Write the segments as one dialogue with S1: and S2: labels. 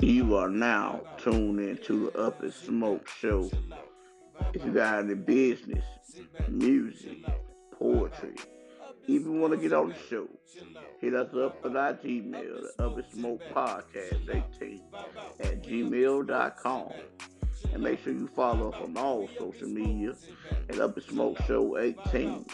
S1: You are now tuned into the Up and Smoke Show. If you got any business, music, poetry, even want to get on the show, hit us up at our Gmail, the Up and Smoke Podcast 18 at gmail.com. And make sure you follow us on all social media at Up and Smoke Show 18.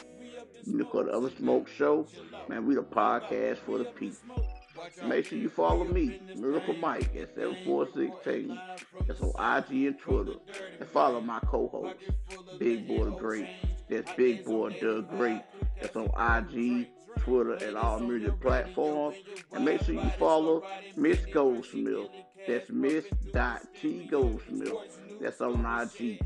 S1: You at the Up and Smoke Show, man, we the podcast for the people. Make sure you follow me, Miracle Mike, at 7416. That's on IG and Twitter. And follow my co-host, Big Boy Great. That's Big Boy Doug Great. That's on IG, Twitter, and all media platforms. And make sure you follow Miss Goldsmith. That's Miss Dot T Goldsmith. That's on IG.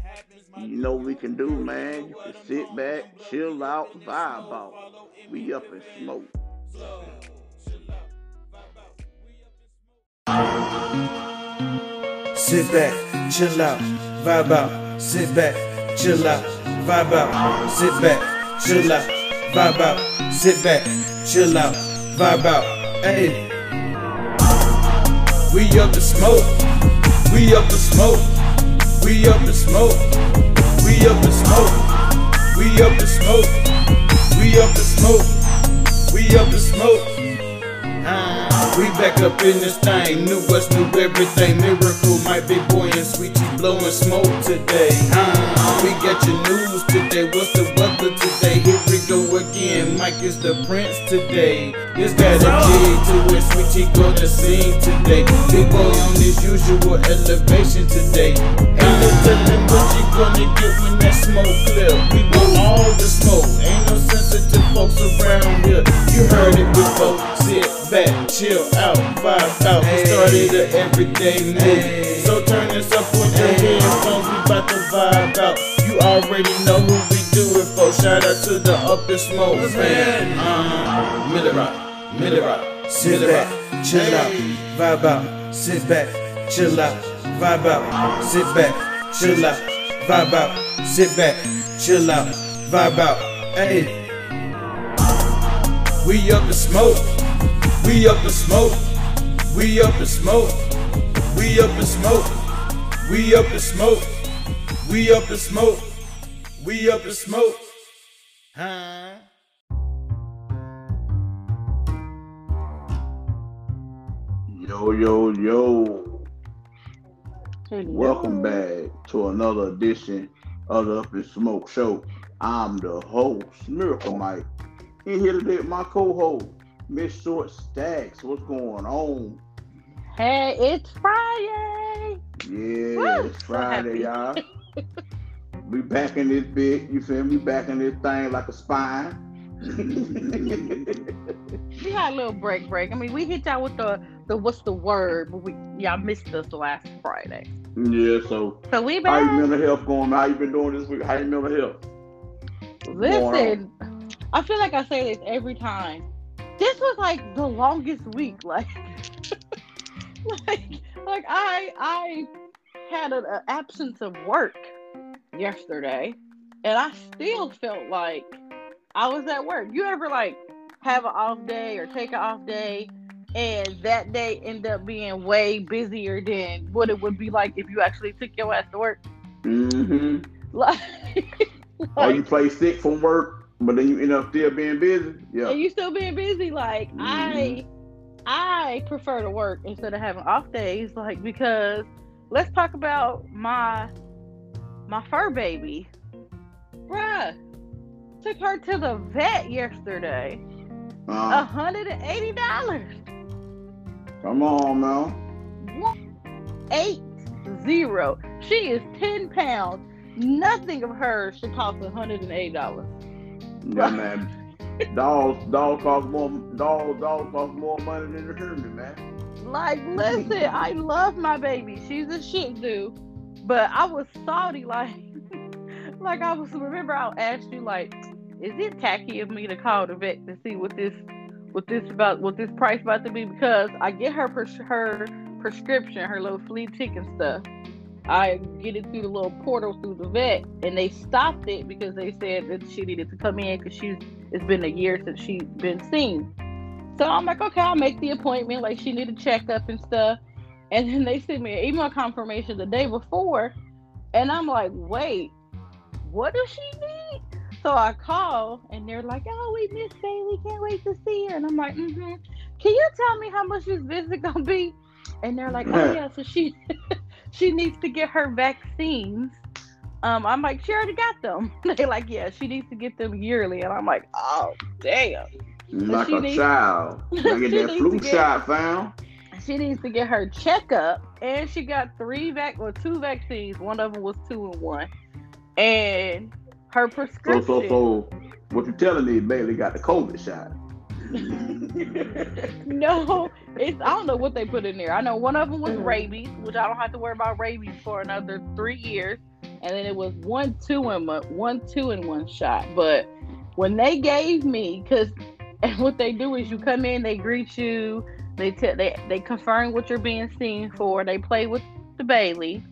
S1: You know what we can do, man. You can sit back, chill out, vibe out. We up and smoke.
S2: Sit back, chill out, vibe out. Sit back, chill out, vibe out. Sit back, chill out, vibe out. Sit back, chill out, vibe out. Hey. We up to smoke. We up to smoke. We up to smoke. We up to smoke. We up to smoke. We up to smoke. We up to smoke. We back up in this thing, new what's new everything. Miracle, my big boy and sweetie blowing smoke today. Uh, we got your news today. What's the weather today? Here we go again. Mike is the prince today. It's got a G to it. Sweetie gonna sing today. Big boy on this usual elevation today. Ain't no telling what you gonna get when that smoke clear. Chill out, vibe out. We started an everyday move. So turn this up on your headphones. We bout to vibe out. You already know who we do it for. Shout out to the Up and Smoke man. Uh, Millie Rock, Millie Rock, sit back, chill out, vibe out. Sit back, chill out, vibe out. Sit back, chill out, vibe out. Sit back, chill out, vibe out. Hey. We up to smoke. We up to smoke. We up to smoke. We up to smoke. We up to smoke. We up to smoke. We up to smoke. Huh?
S1: Yo, yo, yo. Welcome back to another edition of the Up and Smoke Show. I'm the host, Miracle Mike. In here today with my co-host, Miss Short Stacks. What's going on?
S3: Hey, it's Friday.
S1: Yeah,
S3: Woo,
S1: it's Friday,
S3: happy.
S1: y'all. we back in this bit, you feel me? Back in this thing like a spine.
S3: We had a little break, break. I mean, we hit y'all with the the what's the word, but we y'all missed us last Friday.
S1: yeah, so
S3: So we
S1: how your
S3: back.
S1: mental health going? How you been doing this week? How your mental health?
S3: Listen, I feel like I say this every time. This was like the longest week. Like, like, like I I had an absence of work yesterday, and I still felt like I was at work. You ever like have an off day or take an off day, and that day end up being way busier than what it would be like if you actually took your ass to work?
S1: Mm-hmm.
S3: Like,
S1: Or you
S3: like
S1: play sick from work, but then you end up still being busy. Yeah.
S3: And you still being busy. Like mm-hmm. I I prefer to work instead of having off days, like because let's talk about my my fur baby. Bruh took her to the vet yesterday. Uh-huh.
S1: Uh,
S3: $180.
S1: Come on now.
S3: Eight zero. She is 10 pounds. Nothing of hers should cost $180.
S1: Yeah, man. Dogs, dogs cost more. Dogs, dogs cost more money than the human, man.
S3: Like, listen, I love my baby. She's a Shih Tzu, but I was salty. Like, like I was. Remember, I asked you, like, is it tacky of me to call the vet to see what this, what this about, what this price about to be? Because I get her pres- her prescription, her little flea tick and stuff. I get it through the little portal through the vet, and they stopped it because they said that she needed to come in because she's. It's been a year since she's been seen. So I'm like, okay, I'll make the appointment. Like she need a checkup and stuff. And then they sent me an email confirmation the day before. And I'm like, wait, what does she need? So I call and they're like, oh, we miss Bailey. Can't wait to see her. And I'm like, mm-hmm. Can you tell me how much this visit gonna be? And they're like, oh yeah, so she she needs to get her vaccines. Um, I'm like, she already got them. They're like, yeah, she needs to get them yearly. And I'm like, oh damn.
S1: Like a needs, child. get that flu shot found.
S3: She needs to get her checkup. And she got three vac or two vaccines. One of them was two and one. And her prescription.
S1: So, so, so what you're telling me, Bailey got the COVID shot.
S3: no, it's I don't know what they put in there. I know one of them was rabies, which I don't have to worry about rabies for another three years, and then it was one two in one, one two in one shot. But when they gave me, because and what they do is you come in, they greet you, they t- they they confirm what you're being seen for, they play with the Bailey,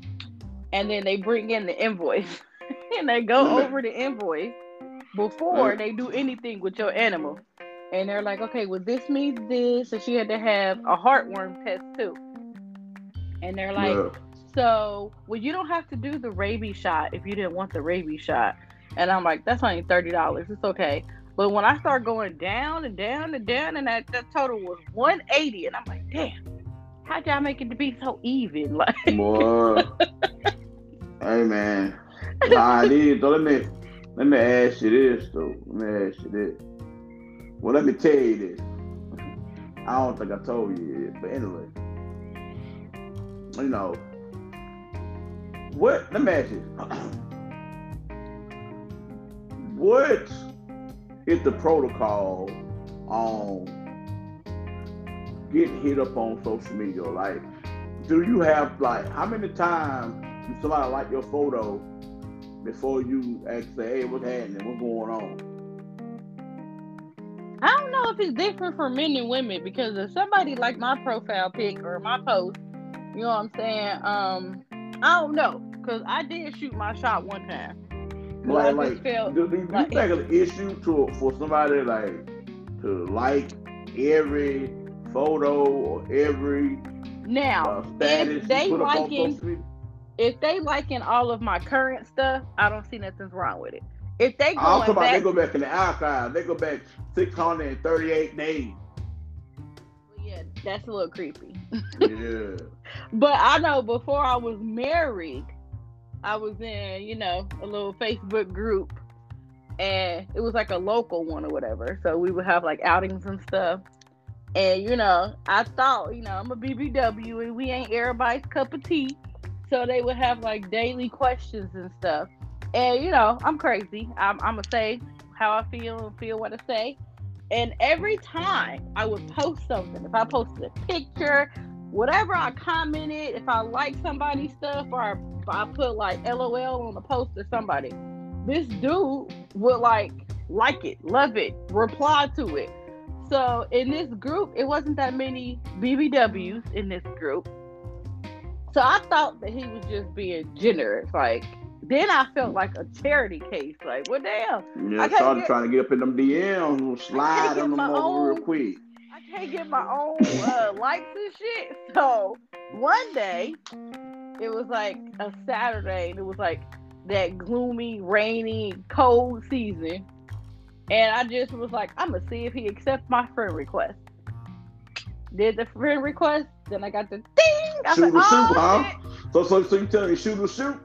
S3: and then they bring in the invoice, and they go over the invoice before they do anything with your animal and they're like, okay, well, this means this, and she had to have a heartworm test too. And they're like, yeah. so, well, you don't have to do the rabies shot if you didn't want the rabies shot. And I'm like, that's only thirty dollars. It's okay. But when I start going down and down and down, and that, that total was 180, and I'm like, damn, how'd y'all make it to be so even? Like,
S1: boy, hey man, nah, I did. Let me let me ask you this though. Let me ask you this. Well, let me tell you this. I don't think I told you yet, but anyway, you know, what? Let me ask you. what is the protocol on getting hit up on social media? Like, do you have like how many times do somebody like your photo before you actually "Hey, what's happening? What's going on?"
S3: I don't know if it's different for men and women because if somebody like my profile pic or my post, you know what I'm saying? Um, I don't know because I did shoot my shot one time.
S1: Like, like, do, do, do like, you think it's an issue to for somebody like to like every photo or every
S3: now uh, if they liking if they liking all of my current stuff, I don't see nothing's wrong with it. If they oh, go back,
S1: about they go back in the archive, they go back 638 days.
S3: Yeah, that's a little creepy.
S1: yeah.
S3: But I know before I was married, I was in, you know, a little Facebook group and it was like a local one or whatever. So we would have like outings and stuff. And you know, I thought, you know, I'm a BBW and we ain't everybody's cup of tea. So they would have like daily questions and stuff. And you know, I'm crazy. I'm, I'm gonna say how I feel and feel what I say. And every time I would post something, if I posted a picture, whatever I commented, if I like somebody's stuff or I, put like LOL on the post or somebody, this dude would like like it, love it, reply to it. So in this group, it wasn't that many BBWs in this group. So I thought that he was just being generous, like then I felt like a charity case. Like, well, damn.
S1: Yeah, I started get, trying to get up in them DMs, slide them over own, real quick.
S3: I can't get my own uh, likes and shit. So one day, it was like a Saturday, and it was like that gloomy, rainy, cold season. And I just was like, I'm gonna see if he accepts my friend request. Did the friend request? Then I got the ding. I
S1: shoot oh, shoot, huh? So, so, so you telling me shoot or shoot?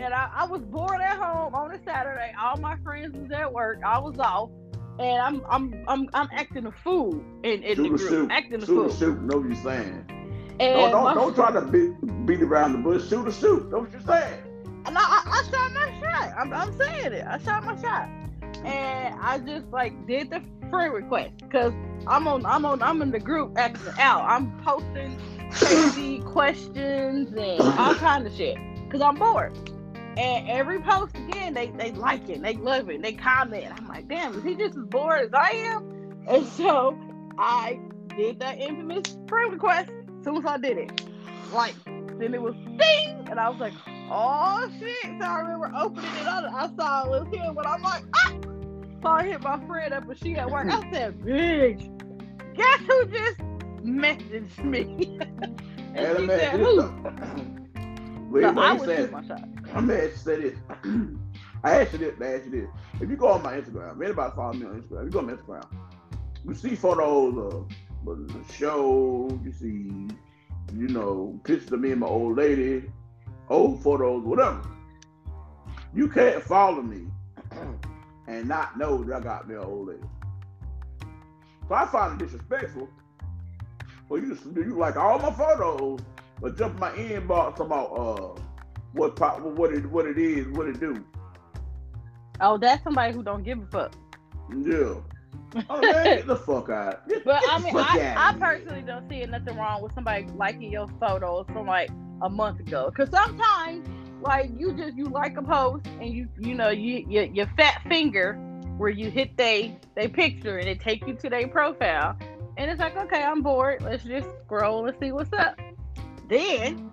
S3: And I, I, was bored at home on a Saturday. All my friends was at work. I was off, and I'm I'm I'm I'm acting a fool in, in the group. Shoot. Acting a
S1: shoot
S3: fool.
S1: Shoot, know what you're saying. And don't don't, don't try to beat, beat around the bush. Shoot a shoot. Know what you're saying.
S3: No, I, I shot my shot. I'm, I'm saying it. I shot my shot, and I just like did the friend request because I'm on I'm on I'm in the group acting out. I'm posting crazy questions and all kind of shit because I'm bored. And every post again, they they like it, they love it, they comment. I'm like, damn, is he just as bored as I am? And so I did that infamous friend request as soon as I did it. Like, then it was ding, and I was like, oh shit. So I remember opening it up, I saw it was him, but I'm like, ah! So I hit my friend up, and she at work. I said, bitch, guess who just messaged me. and
S1: And
S3: she said, who?
S1: Wait,
S3: So I
S1: said,
S3: shoot my shot.
S1: I'm gonna say this. I asked you this, I asked you this. If you go on my Instagram, anybody follow me on Instagram, you go on Instagram, you see photos of the show, you see, you know, pictures of me and my old lady, old photos, whatever. You can't follow me and not know that I got me an old lady. So I find it disrespectful for you to you like all my photos, but jump my inbox about uh what pop, what it what it is, what it do.
S3: Oh, that's somebody who don't give a fuck.
S1: Yeah. Oh man, get the fuck out. Get,
S3: But
S1: get
S3: I mean, I, I personally don't see nothing wrong with somebody liking your photos from like a month ago. Cause sometimes, like you just you like a post and you you know you your, your fat finger where you hit they they picture and it take you to their profile, and it's like okay, I'm bored. Let's just scroll and see what's up. Then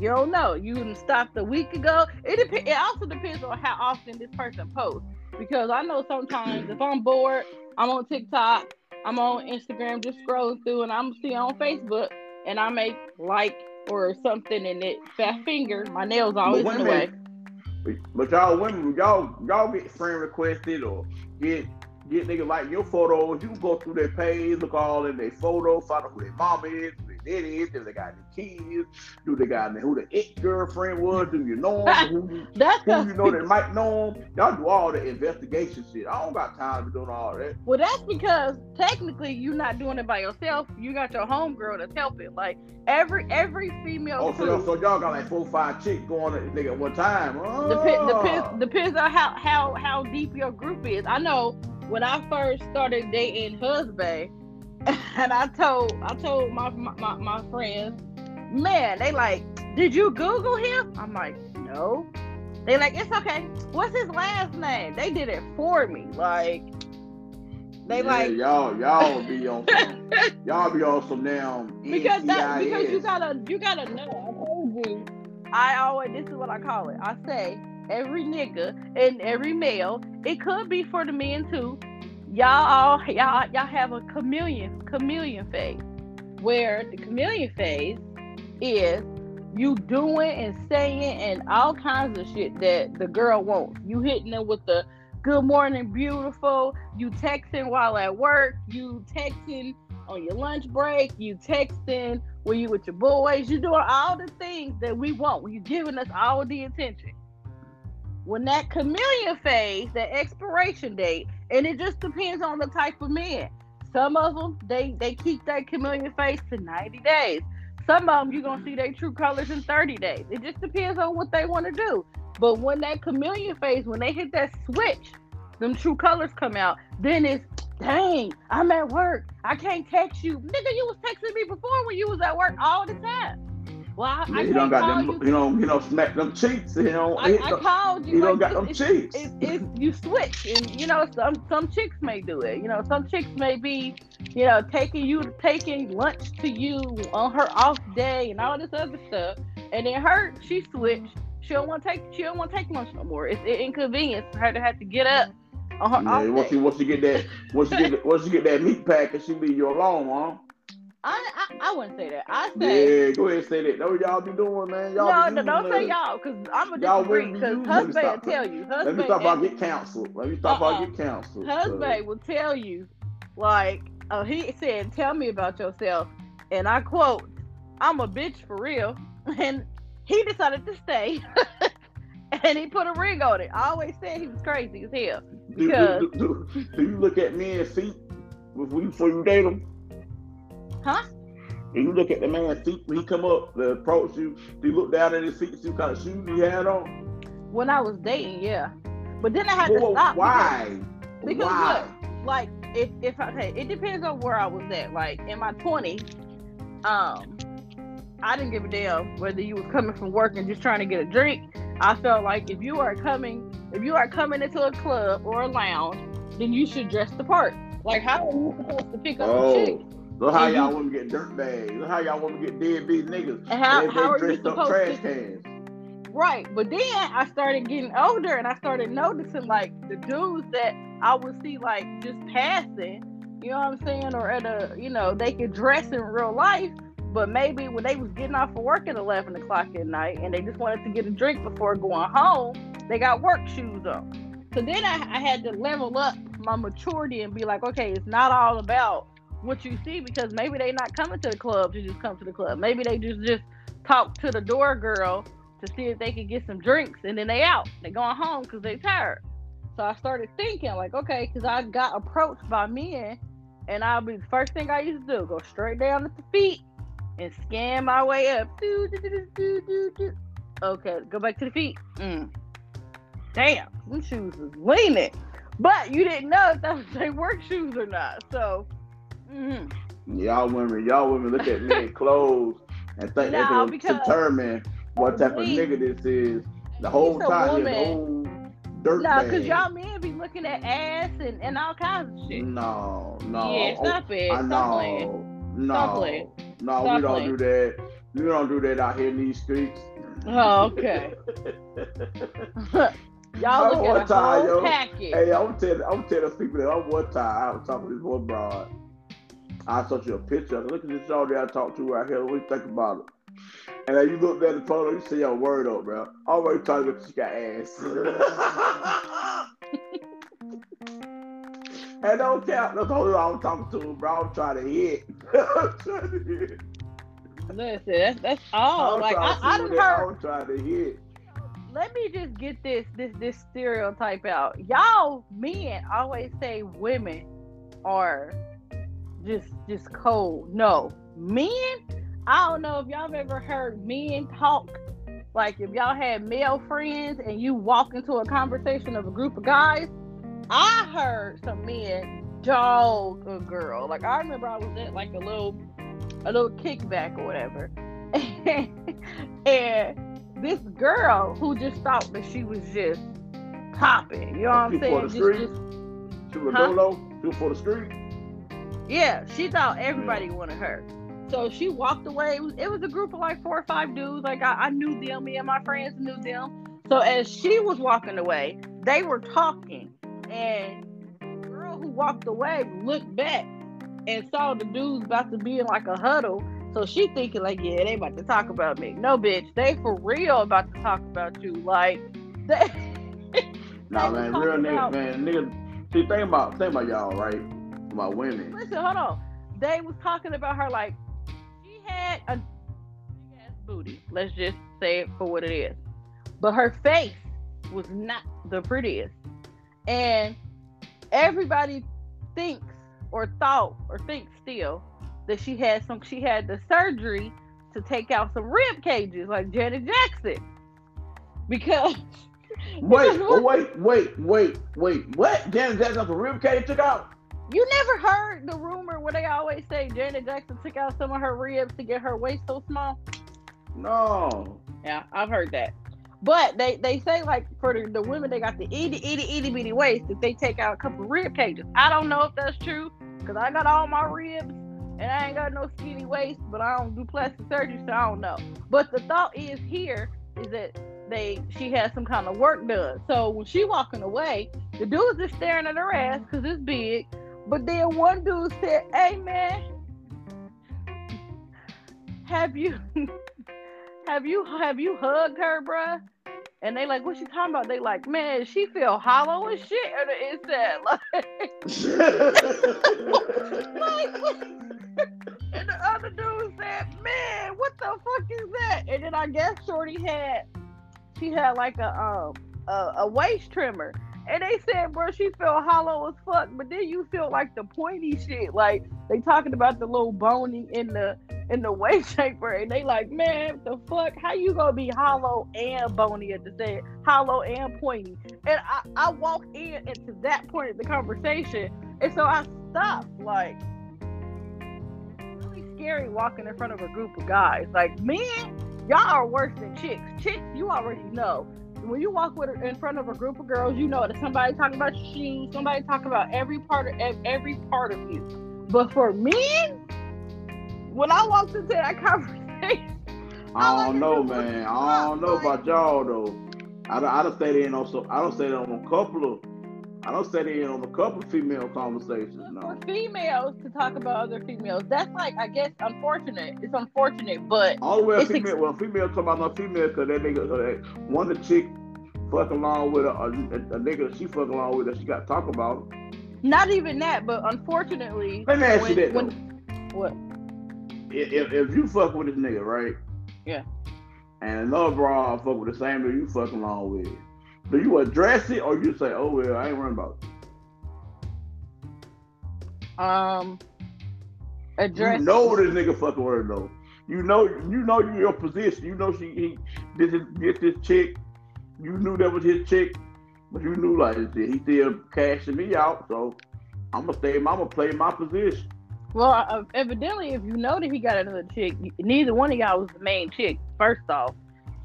S3: you don't know. You stopped a week ago. It dep- It also depends on how often this person posts. Because I know sometimes if I'm bored, I'm on TikTok, I'm on Instagram, just scrolling through, and I'm seeing on Facebook, and I make like or something, and it fat finger, my nails always in the way.
S1: But, y'all women, y'all y'all get friend requested or get get niggas like your photos. You go through their page, look all in their photos, find out who their mom is, who daddy is, if they got any kids, do they got any, who the ex girlfriend was, do you know them, who you
S3: That's
S1: who you know that might know them. Y'all do all the investigation shit. I don't got time to doing all that.
S3: well, that's because technically you're not doing it by yourself. You got your homegirl that's helping. Like every every female
S1: Oh, so, so y'all got like four, five chicks going at nigga at one time. Oh.
S3: Depends, ah. depends, depends on how, how how deep your group is. I know when I first started dating husband, and I told I told my my, my, my friends, man, they like, did you Google him? I'm like, no. They like, it's okay. What's his last name? They did it for me. Like, they
S1: Yeah,
S3: like
S1: y'all, y'all be on some, y'all be on some damn
S3: because that because you gotta you gotta know. I told you. I always this is what I call it. I say every nigga and every male. It could be for the men too. Y'all all y'all y'all have a chameleon chameleon phase, where the chameleon phase is you doing and saying and all kinds of shit that the girl wants. You hitting them with the good morning, beautiful. You texting while at work. You texting on your lunch break. You texting when you with your boys. You doing all the things that we want. You giving us all the attention. When that chameleon phase, that expiration date, and it just depends on the type of man. Some of them they they keep that chameleon face to 90 days. Some of them you're gonna see their true colors in 30 days. It just depends on what they want to do. But when that chameleon phase, when they hit that switch, them true colors come out, then it's dang, I'm at work. I can't text you. Nigga, you was texting me before when you was at work all the time. Well, I, I
S1: he don't got them,
S3: you.
S1: you know, you know, smack them cheeks. You know,
S3: I, I called you.
S1: don't
S3: like,
S1: got them
S3: it's-
S1: cheeks.
S3: it's, it's you switch and you know some some chicks may do it you know some chicks may be you know taking you taking lunch to you on her off day and all this other stuff and then her she switched she don't want to take she don't want to take lunch no more it's an inconvenience for her to have to get up on her
S1: Yeah,
S3: off
S1: once
S3: day.
S1: you once you get that once you get once you get that meat package, she leave you alone, huh?
S3: I, I I wouldn't say that I say
S1: Yeah, go ahead and say that. That's what y'all be doing, man. Y'all
S3: no no don't say y'all because I'm gonna
S1: Y'all
S3: disagree
S1: be
S3: because
S1: using-
S3: husband will tell you Husband Let
S1: me stop. I'll get canceled. Let me stop.
S3: Uh-uh.
S1: I'll get canceled.
S3: husband will tell you, like, uh, he said, "Tell me about yourself," and I quote, "I'm a bitch for real," and he decided to stay, and he put a ring on it. I always said he was crazy as hell.
S1: Do, do, do, do, do you look at men's feet before you, before you date them?
S3: Huh?
S1: You look at the man's feet when he come up to approach you? Do you look down at his feet, see what kind of shoes he had on?
S3: When I was dating, yeah, but then I had
S1: Whoa,
S3: to stop.
S1: why?
S3: because
S1: why?
S3: like if if I okay, it depends on where I was at. Like in my twenties, um, I didn't give a damn whether you was coming from work and just trying to get a drink. I felt like if you are coming, if you are coming into a club or a lounge, then you should dress the part. Like how are you supposed to pick up a chick?
S1: Look how
S3: mm-hmm.
S1: y'all
S3: you-
S1: women get dirt bags. Look how y'all women get deadbeat niggas.
S3: And how,
S1: they
S3: how are you supposed
S1: trash
S3: to?
S1: cans.
S3: Right, but then I started getting older and I started noticing like the dudes that I would see like just passing, You know what I'm saying? Or at a, you know, they could dress in real life, but maybe when they was getting off of work at 11 o'clock at night and they just wanted to get a drink before going home, they got work shoes on. So then I, I had to level up my maturity and be like, okay, it's not all about what you see because maybe they not coming to the club to just come to the club. Maybe they just just talk to the door girl to see if they can get some drinks and then they out. They going home because they tired. So I started thinking like, okay, because I got approached by men and I'll be the first thing I used to do, go straight down at the feet and scan my way up. Okay, go back to the feet. Mm. Damn, these shoes is leaning. But you didn't know if that was their work shoes or not. So
S1: mm-hmm. y'all women, y'all women look at men clothes and think no, they can determine what type of nigga this is. The whole time, the whole dirt
S3: No, because y'all men be looking at ass and, and all kinds of shit.
S1: No, no.
S3: Yeah, stop it.
S1: No,
S3: playing.
S1: No, no, stop we don't playing. do that. We don't do that out here in these streets.
S3: Oh, okay. Y'all look at a time, whole yo, package.
S1: Hey, I'm telling, I'm telling people that I'm one time I was talking to this one broad. I sent you a picture. Look at this y'all that I talked to right here. What do you think about it? And then you look at the photo, you see your word up, bro. Already talking about she got ass. and don't count. That's all I'm talking to, bro. I'm trying to hit. I'm trying to hit.
S3: Listen, that's, that's all. I'm like I, I done heard.
S1: I'm trying to hit
S3: let me just get this this this stereotype out. Y'all men always say women are just just cold. No, men. I don't know if y'all ever heard men talk. Like if y'all had male friends and you walk into a conversation of a group of guys, I heard some men dog a girl. Like I remember I was at like a little a little kickback or whatever. and this girl who just thought that she was just popping. You know what I'm saying? Just, just,
S1: she was huh? Dolo. She was for the street.
S3: Yeah, she thought everybody wanted her. So she walked away. It was, it was, a group of like four or five dudes. Like I, I knew them. Me and my friends knew them. So as she was walking away, they were talking, and the girl who walked away looked back and saw the dudes about to be in like a huddle so she thinking like, yeah, they about to talk about me. No, bitch, they for real about to talk about you. Like, they.
S1: nah, man, real nigga, man, nigga. See, think about think about y'all, right? About women.
S3: Listen, hold on. They was talking about her like she had a big ass booty. Let's just say it for what it is. But her face was not the prettiest, and everybody thinks or thought or thinks still that she had some she had the surgery to take out some rib cages like Janet Jackson. Because
S1: Wait, wait, wait, wait, wait. What? Janet Jackson the rib cage took out?
S3: You never heard the rumor where they always say Janet Jackson took out some of her ribs to get her waist so small?
S1: No.
S3: Yeah, I've heard that. But they, they say like for the, the women they got the itty itty itty bitty waist that they take out a couple rib cages. I don't know if that's true because I got all my ribs and I ain't got no skinny waist, but I don't do plastic surgery, so I don't know. But the thought is here is that they she has some kind of work done. So when she walking away, the dude's just staring at her ass because it's big. But then one dude said, "Hey man, have you have you have you hugged her, bruh?" And they like, what she talking about? They like, man, she feel hollow as shit. And it said like, like and the other dude said, "Man, what the fuck is that?" And then I guess Shorty had, she had like a um a, a waist trimmer, and they said, "Bro, she felt hollow as fuck." But then you feel like the pointy shit, like they talking about the little bony in the in the waist shaper, and they like, "Man, the fuck? How you gonna be hollow and bony at the same, hollow and pointy?" And I I walk in into that point of the conversation, and so I stopped, like really scary walking in front of a group of guys. Like men, y'all are worse than chicks. Chicks, you already know. When you walk with in front of a group of girls, you know that somebody talking about your shoes, somebody talking about every part of every part of you. But for men, when I walked into that conversation,
S1: I don't know, man. I don't know about y'all though. I don't, I don't stay in on some. I don't stay on a couple of I don't set in on a couple of female conversations. No.
S3: For females to talk about other females, that's like I guess unfortunate. It's unfortunate, but
S1: all the way a female.
S3: ex-
S1: well, female talk about no female because that nigga, uh, one the chick fucking along with a, a, a nigga that she fucking along with that she got to talk about.
S3: not even that. But unfortunately,
S1: Let me ask you
S3: when-
S1: that though.
S3: when- what?
S1: If, if, you fuck with this nigga, right?
S3: Yeah.
S1: And another bra fuck with the same nigga you fucking along with, do you address it or you say, oh well, I ain't worrying about it?
S3: Um, address.
S1: You know this nigga fucking with her though. You know, you know you your position. You know she he this is this this chick. You knew that was his chick, but you knew like he still cashing me out. So I'm gonna stay. I'm gonna play my position.
S3: Well, uh, evidently, if you know that he got another chick, neither one of y'all was the main chick. First off,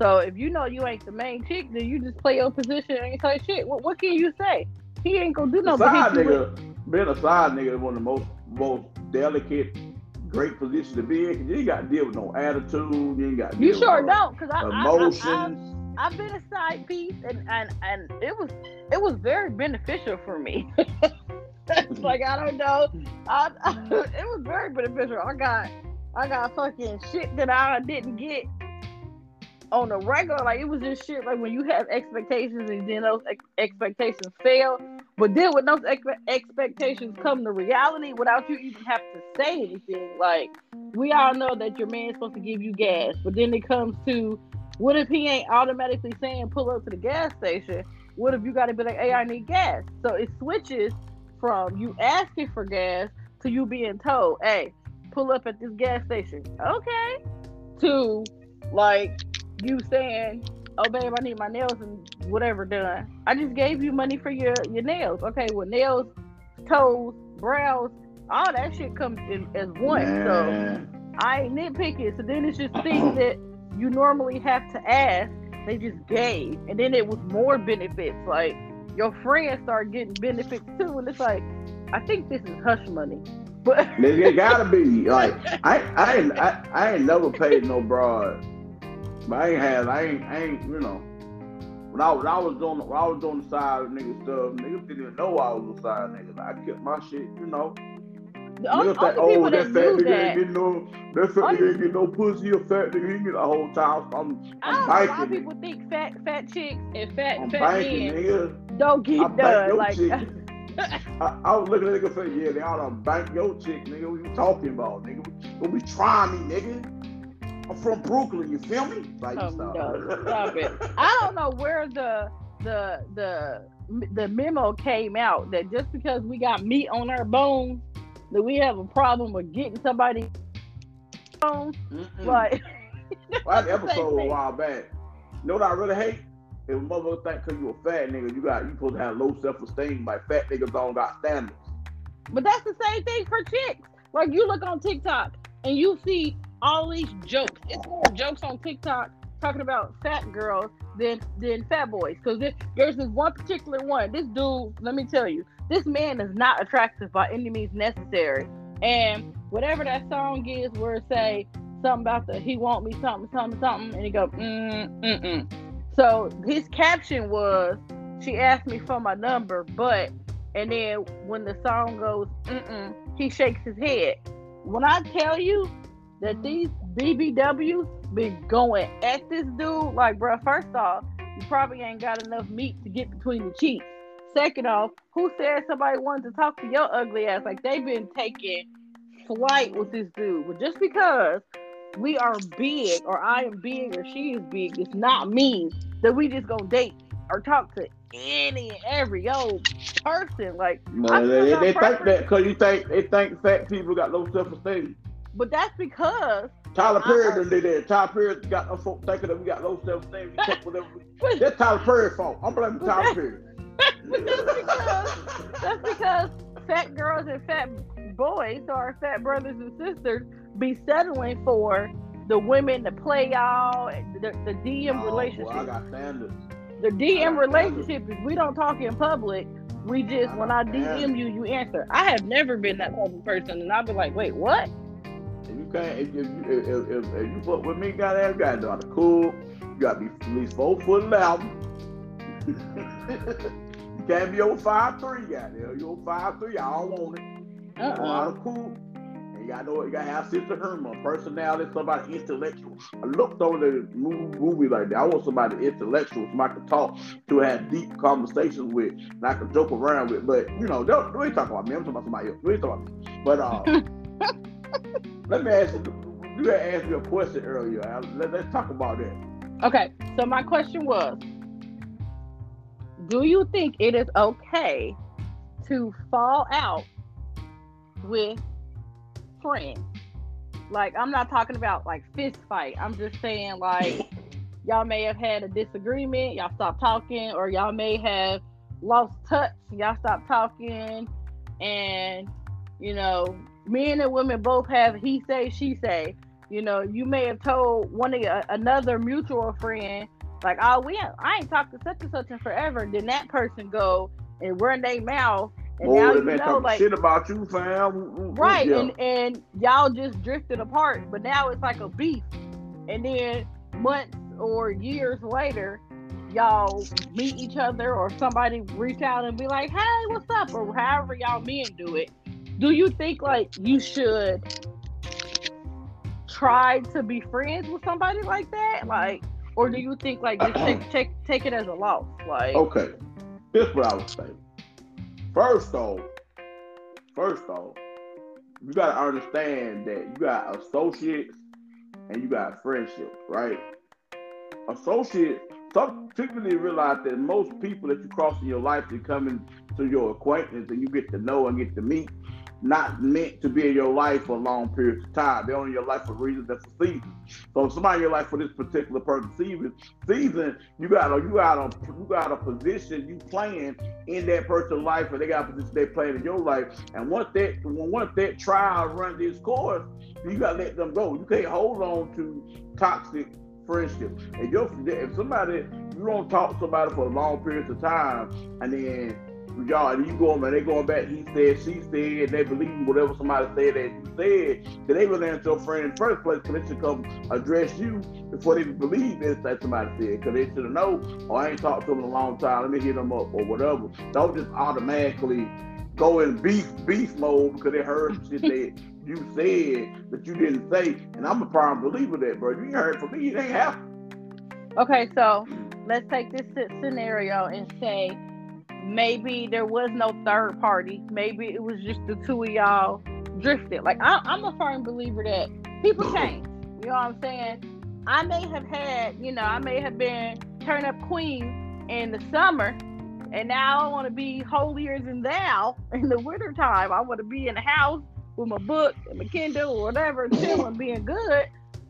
S3: so if you know you ain't the main chick, then you just play your position and say shit. What, what can you say? He ain't gonna do but
S1: side
S3: hit with-
S1: nigga, being a side nigga is one of the most most delicate, great positions to be in. you ain't got to deal with no attitude. You ain't got. to
S3: You sure
S1: with no
S3: don't, cause I, I, I,
S1: Emotions.
S3: I, I've been a side piece, and, and and it was it was very beneficial for me. it's like I don't know, I, it was very beneficial. I got I got fucking shit that I didn't get on the regular. Like it was just shit. Like when you have expectations and then those ex- expectations fail, but then when those ex- expectations come to reality without you even have to say anything, like we all know that your man's supposed to give you gas, but then it comes to what if he ain't automatically saying pull up to the gas station? What if you got to be like, hey, I need gas? So it switches from you asking for gas to you being told, hey, pull up at this gas station. Okay. To like you saying, oh, babe, I need my nails and whatever done. I just gave you money for your, your nails. Okay, well, nails, toes, brows, all that shit comes in as one. So I ain't nitpicking. So then it's just things that you normally have to ask. They just gave, and then it was more benefits. Like your friends start getting benefits too, and it's like, I think this is hush money. But
S1: Nigga, it gotta be like I I ain't I, I ain't never paid no broad, but I ain't had I ain't I ain't you know when I when I was doing when I was doing the side nigga stuff, niggas didn't even know I was a side nigga. I kept my shit, you know.
S3: Only, only people
S1: oh,
S3: that
S1: that fat nigga
S3: that,
S1: ain't getting no that fat
S3: Only-
S1: nigga ain't getting no pussy. or fat nigga ain't get the whole time. I'm
S3: I don't
S1: I'm
S3: know why
S1: biking.
S3: people think fat fat chicks and fat
S1: I'm
S3: fat
S1: biking,
S3: men
S1: nigga.
S3: don't get
S1: I
S3: done. Like.
S1: I, I was looking at nigga say, yeah, they ought to bank your chick, nigga. What you talking about, nigga? Don't be trying me, nigga. I'm from Brooklyn, you feel me? Like,
S3: Oh,
S1: stop.
S3: no, stop it. I don't know where the the the the memo came out that just because we got meat on our bones that we have a problem with getting somebody bones.
S1: Mm-mm.
S3: Like
S1: I had an
S3: Same
S1: episode a while back. You know what I really hate? If a motherfucker think because you a fat nigga, you got you supposed to have low self esteem. Like fat niggas don't got standards.
S3: But that's the same thing for chicks. Like you look on TikTok and you see all these jokes. It's more jokes on TikTok talking about fat girls than than fat boys. Because there's this one particular one. This dude, let me tell you, this man is not attractive by any means necessary. And whatever that song is, where it say something about the he want me something something something, and he go mm mm mm. So his caption was, she asked me for my number, but and then when the song goes, mm-mm, he shakes his head. When I tell you that these BBWs been going at this dude, like, bro, first off, you probably ain't got enough meat to get between the cheeks. Second off, who said somebody wanted to talk to your ugly ass? Like, they've been taking flight with this dude. But just because we are big, or I am big, or she is big, it's not mean that we just gonna date or talk to any and every old person. Like, feel
S1: they,
S3: no
S1: they think that because you think they think fat people got low self esteem.
S3: but that's because
S1: Tyler. Perry done did that. Tyler Perry got them folk thinking that we got low self esteem. We take whatever. we- That's Tyler Perry's fault. I'm blaming Tyler Perry.
S3: Because that's because fat girls and fat boys or fat brothers and sisters be settling for the women to play y'all the, the DM
S1: Oh, boy, I
S3: relationship.
S1: got standards.
S3: The DM
S1: I-
S3: relationship is we don't talk in public. We just when I DM you, you answer. I have never been that type of person, and I'll be like, wait, what?
S1: If you can't, if, if, you- if, if, if you fuck with me, goddamn, you gotta know how to cool. You gotta be at least four foot eleven. can't be over five three, goddamn. You over five three, I don't want it. Uh-uh. You know cool. And you gotta know you gotta have sense of humor, personality, somebody intellectual. I looked over the movie, movie like that. I want somebody intellectual, somebody I can talk to, have deep conversations with, and I can joke around with. But you know, don't, don't talk about me. I'm talking about somebody else. Don't talk about me. But uh, let me ask you. You had asked me a question earlier. Let, let's talk about that.
S3: Okay, so my question was Do you think it is okay to fall out with friends? Like, I'm not talking about like fist fight. I'm just saying, like, y'all may have had a disagreement, y'all stopped talking, or y'all may have lost touch, y'all stopped talking, and you know, men and women both have he say, she say you know, you may have told one of your, another mutual friend, like, "Oh, we ain't, I ain't talked to such and such in forever." Then that person go and run their mouth, and now you know, like
S1: shit about you, fam.
S3: Mm, mm, mm, right, yeah. and and y'all just drifted apart, but now it's like a beef, and then months or years later, y'all meet each other, or somebody reach out and be like, "Hey, what's up?" or however y'all men do it. Do you think like you should try to be friends with somebody like that? Like, or do you think like just take take take it as a loss? Like,
S1: okay, here's what I would say. First off, first off, you gotta understand that you got associates and you got friendships, right? Associates, some typically realize that most people that you cross in your life, they come into your acquaintance and you get to know and get to meet not meant to be in your life for long periods of time. They're only in your life for reasons that's a season. So if somebody in your life for this particular person season, season, you got a you got a you got a position you playing in that person's life, and they got a position they playing in your life. And once that once that trial runs its course, you gotta let them go. You can't hold on to toxic friendship. If you if somebody you don't talk to somebody for long periods of time, and then y'all, you go and they going back, he said, she said, and they believe whatever somebody said that you said, then they really ain't your friend in the first place, because they should come address you before they believe this that somebody said, because they should known, oh, I ain't talked to them in a long time, let me hit them up, or whatever. Don't just automatically go in beef beef mode because they heard shit that you said that you didn't say, and I'm a prime believer that, bro. You heard from me, it ain't happen.
S3: Okay, so let's take this scenario and say maybe there was no third party. Maybe it was just the two of y'all drifted. Like I, am a firm believer that people change. You know what I'm saying? I may have had, you know, I may have been turn up queen in the summer, and now I want to be holier than thou in the wintertime. I want to be in the house with my book and my Kindle or whatever, chilling, being good.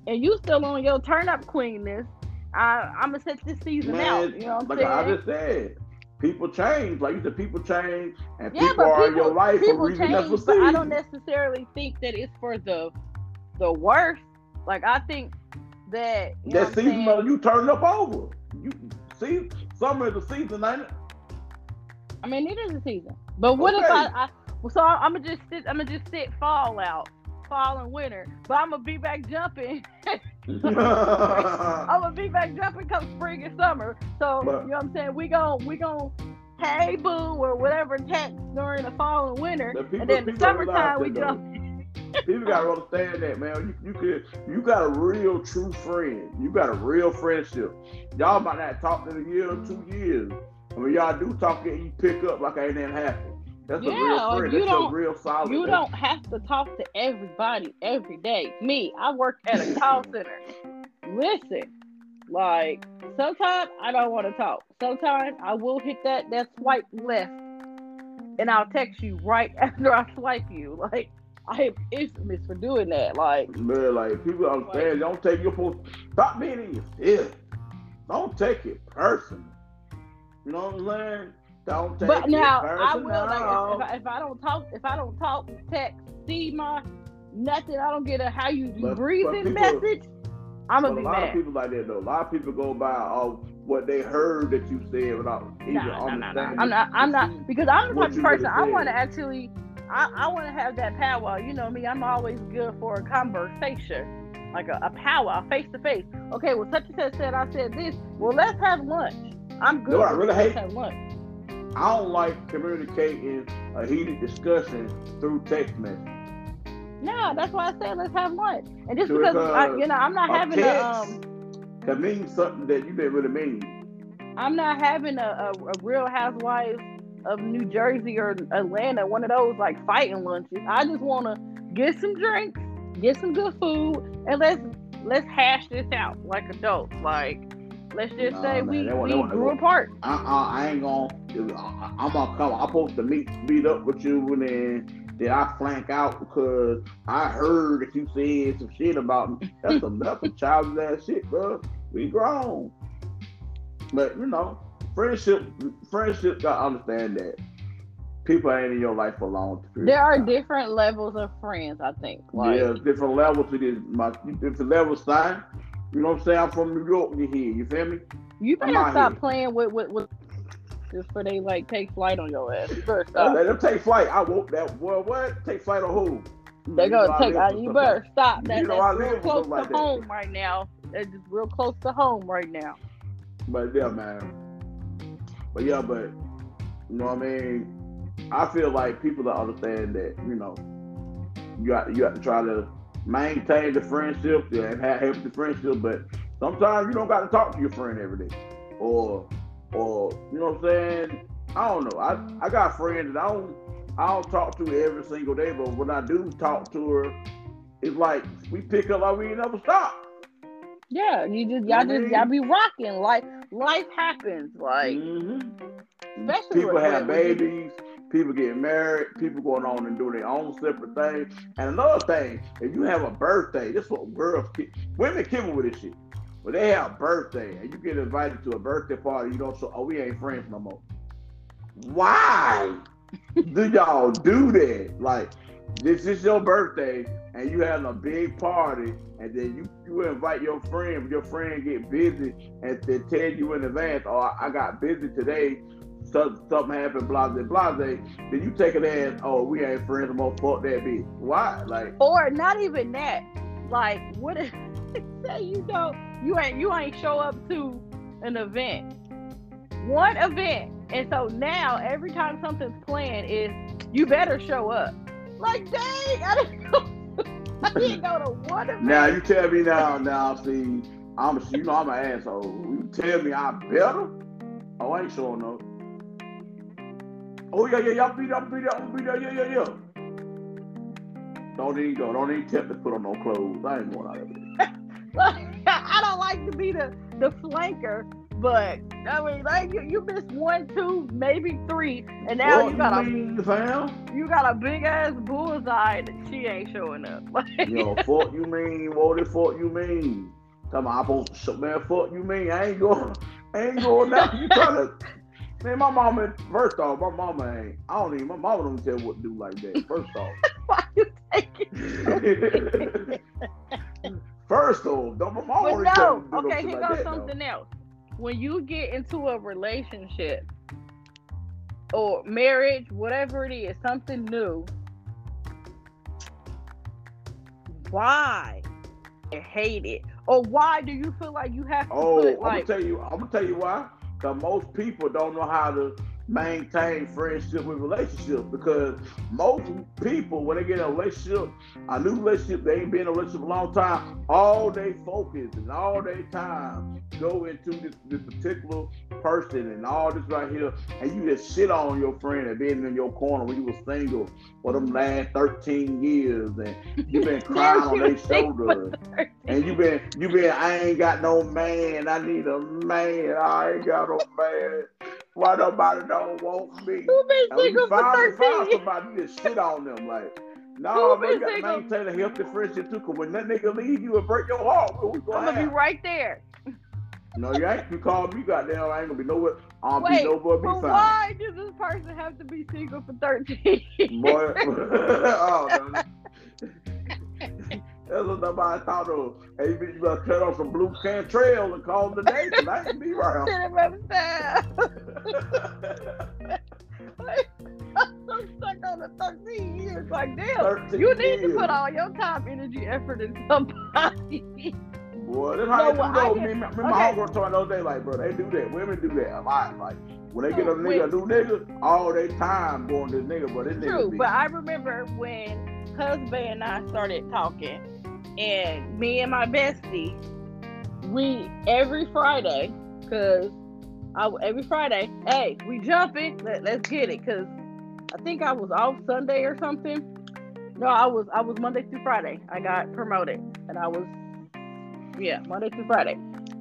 S3: And you still on your turn up queenness. I, I'm gonna set this season Man, out. You know what I'm like saying? I
S1: just said, people change. Like you said, people change, and yeah, people are in your life for reasons that's
S3: But I don't necessarily think that it's for the the worst. Like I think that
S1: that season of you turn up over. You see, summer is the season, ain't it?
S3: I mean, it is a season. But what okay. if I, I so I'm gonna just sit. I'm gonna just sit fall out fall and winter. But I'm gonna be back jumping. I'm gonna be back jumping come spring and summer. So but, you know what I'm saying? We gon' we gon' hey boo or whatever text during the fall and winter, people, and then the summertime we jump.
S1: people gotta understand that, man. You, you could you got a real true friend. You got a real friendship. Y'all might not talk in a year or two years. I mean, y'all do talk and you pick up like ain't nothing happened. That's yeah, a real friend. You That's don't, real solid.
S3: You don't have to talk to everybody every day. Me, I work at a call center. Listen, like sometimes I don't want to talk. Sometimes I will hit that that swipe left, and I'll text you right after I swipe you. Like I am infamous for doing that. Like
S1: man, like people understand. Like, don't take your post. Stop being in your. Don't take it personal. You know what I'm saying? Don't take
S3: but now I will like if, if, I, if I don't talk if I don't talk text see my nothing I don't get a how you, you breathing message. I'm gonna be
S1: a lot
S3: mad.
S1: of people like that though. A lot of people go by all what they heard that you said without even nah, understanding. Nah, nah,
S3: I'm not. I'm not because I'm the type of person I want to actually. I, I want to have that power. You know me. I'm always good for a conversation, like a, a power, face to face. Okay, well, such and such said I said this. Well, let's have lunch. I'm good.
S1: No, I really hate.
S3: Have lunch.
S1: I don't like communicating a heated discussion through text message.
S3: No, that's why I said let's have lunch. And just because, I, you know, I'm not having a um.
S1: Can mean something that you didn't really mean.
S3: I'm not having a, a, a Real Housewives of New Jersey or Atlanta, one of those like fighting lunches. I just want to get some drinks, get some good food, and let's let's hash this out like adults. Like let's just nah, say man, we, we that grew apart.
S1: I, I, I ain't gonna. I'm gonna come. I'm supposed to meet meet up with you and then did I flank out because I heard that you said some shit about me. That's enough of childish ass shit, bro. We grown. But you know, friendship friendship gotta understand that people ain't in your life for long
S3: period. There are different levels of friends, I think.
S1: Like, yeah, different levels to this. My different levels, sign. You know what I'm saying? I'm from New York. You here? You feel me?
S3: You better stop here. playing with with. with just for they like take flight on your ass. First,
S1: uh, let them take flight. I won't that. Well, what? Take flight on who?
S3: They gonna take. Uh, you better stop. That, you know, that's real close to like home that. right now. That's just real close to home right now.
S1: But yeah, man. But yeah, but you know what I mean. I feel like people that understand that you know you got you got to try to maintain the friendship and have healthy friendship, but sometimes you don't got to talk to your friend every day, or or you know what I'm saying. I don't know. I I got friends that I don't I don't talk to every single day, but when I do talk to her, it's like we pick up like we never stop.
S3: Yeah, you just y'all just y'all be rocking. Like life happens. Like mm-hmm.
S1: people have babies, people getting married, people going on and doing their own separate things. And another thing, if you have a birthday, this is what girls, women kill with this shit. When they have a birthday and you get invited to a birthday party, you don't say, "Oh, we ain't friends no more." Why do y'all do that? Like, this is your birthday and you having a big party, and then you, you invite your friend, your friend get busy, and they tell you in advance, oh, I got busy today, something happened, blah, blah, blah, then you take it as, oh, we ain't friends no more, fuck that bitch. Why? Like,
S3: or not even that. Like, what if, say you don't, you ain't, you ain't show up to an event, one event, and so now every time something's planned is, you better show up. Like, dang, I didn't know I didn't go to one of
S1: Now you tell me now, now see, I'm you know I'm an asshole. You tell me I better? Oh, I ain't showing up. Oh yeah, yeah, y'all be there, be there, be there, yeah, yeah, yeah. Don't even go. Don't even tempt to put on no clothes. I ain't going out of
S3: it. I don't like to be the the flanker, but I mean, like you, you missed one, two, maybe three, and now what you got a you got a big ass bullseye that she ain't showing up.
S1: Yo, fuck you mean? What the fuck you mean? Come on, I'm supposed man. Fuck you mean? I ain't going. I ain't going now. You trying to? Man, my mama. First off, my mama ain't. I don't even. My mama don't tell what to do like that. First off.
S3: Why you taking?
S1: First off, don't my mama
S3: but no. Okay, here goes like something though. else when you get into a relationship or marriage, whatever it is, something new, why you hate it? Or why do you feel like you have to oh, put, like,
S1: I'm gonna tell you, I'm gonna tell you why. Because most people don't know how to maintain friendship with relationships because most people when they get in a relationship a new relationship they ain't been in a relationship a long time all they focus and all their time go into this, this particular person and all this right here and you just sit on your friend and being in your corner when you were single for them last 13 years and you've been crying on their shoulders and you been you been I ain't got no man. I need a man. I ain't got no man why nobody don't want me?
S3: Who been single for 13
S1: find somebody just sit on them like, no, nah, you got to maintain a healthy friendship too. Cause when that nigga leave you and break your heart,
S3: I'm gonna have? be right there.
S1: No, you ain't. You call me, goddamn. I ain't gonna be nowhere. I'm Wait, be nowhere. Be fine.
S3: Why does this person have to be single for 13? Boy,
S1: oh, That's what nobody thought of. Hey, you better cut off some blue can trail and call the day, cause I ain't be around.
S3: I'm stuck on the 13 years. Like, damn, you need years. to put all your time, energy, effort in somebody.
S1: Boy, that's how
S3: what
S1: do
S3: I did-
S1: Me, me
S3: okay.
S1: my homegirl told me the other day, like, bro, they do that. Women do that a lot. Like, when they get a
S3: So,
S1: nigga, a new nigga, all their time going to this nigga, but this nigga
S3: True,
S1: be,
S3: but I remember when husband and I started talking, and me and my bestie, we every Friday, cause I every Friday, hey, we jumping, let, let's get it, cause I think I was off Sunday or something. No, I was I was Monday through Friday. I got promoted, and I was yeah Monday through Friday.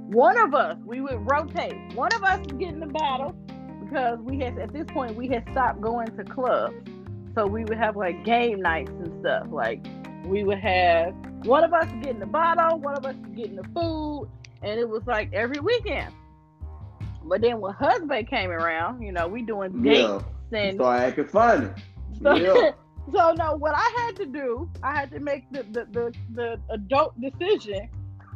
S3: One of us, we would rotate. One of us would get in the battle because we had at this point we had stopped going to clubs. So we would have like game nights and stuff. Like we would have one of us getting the bottle, one of us getting the food, and it was like every weekend. But then when husband came around, you know, we doing dates
S1: yeah,
S3: and
S1: start acting funny.
S3: so,
S1: Yeah.
S3: so no, what I had to do, I had to make the, the, the, the adult decision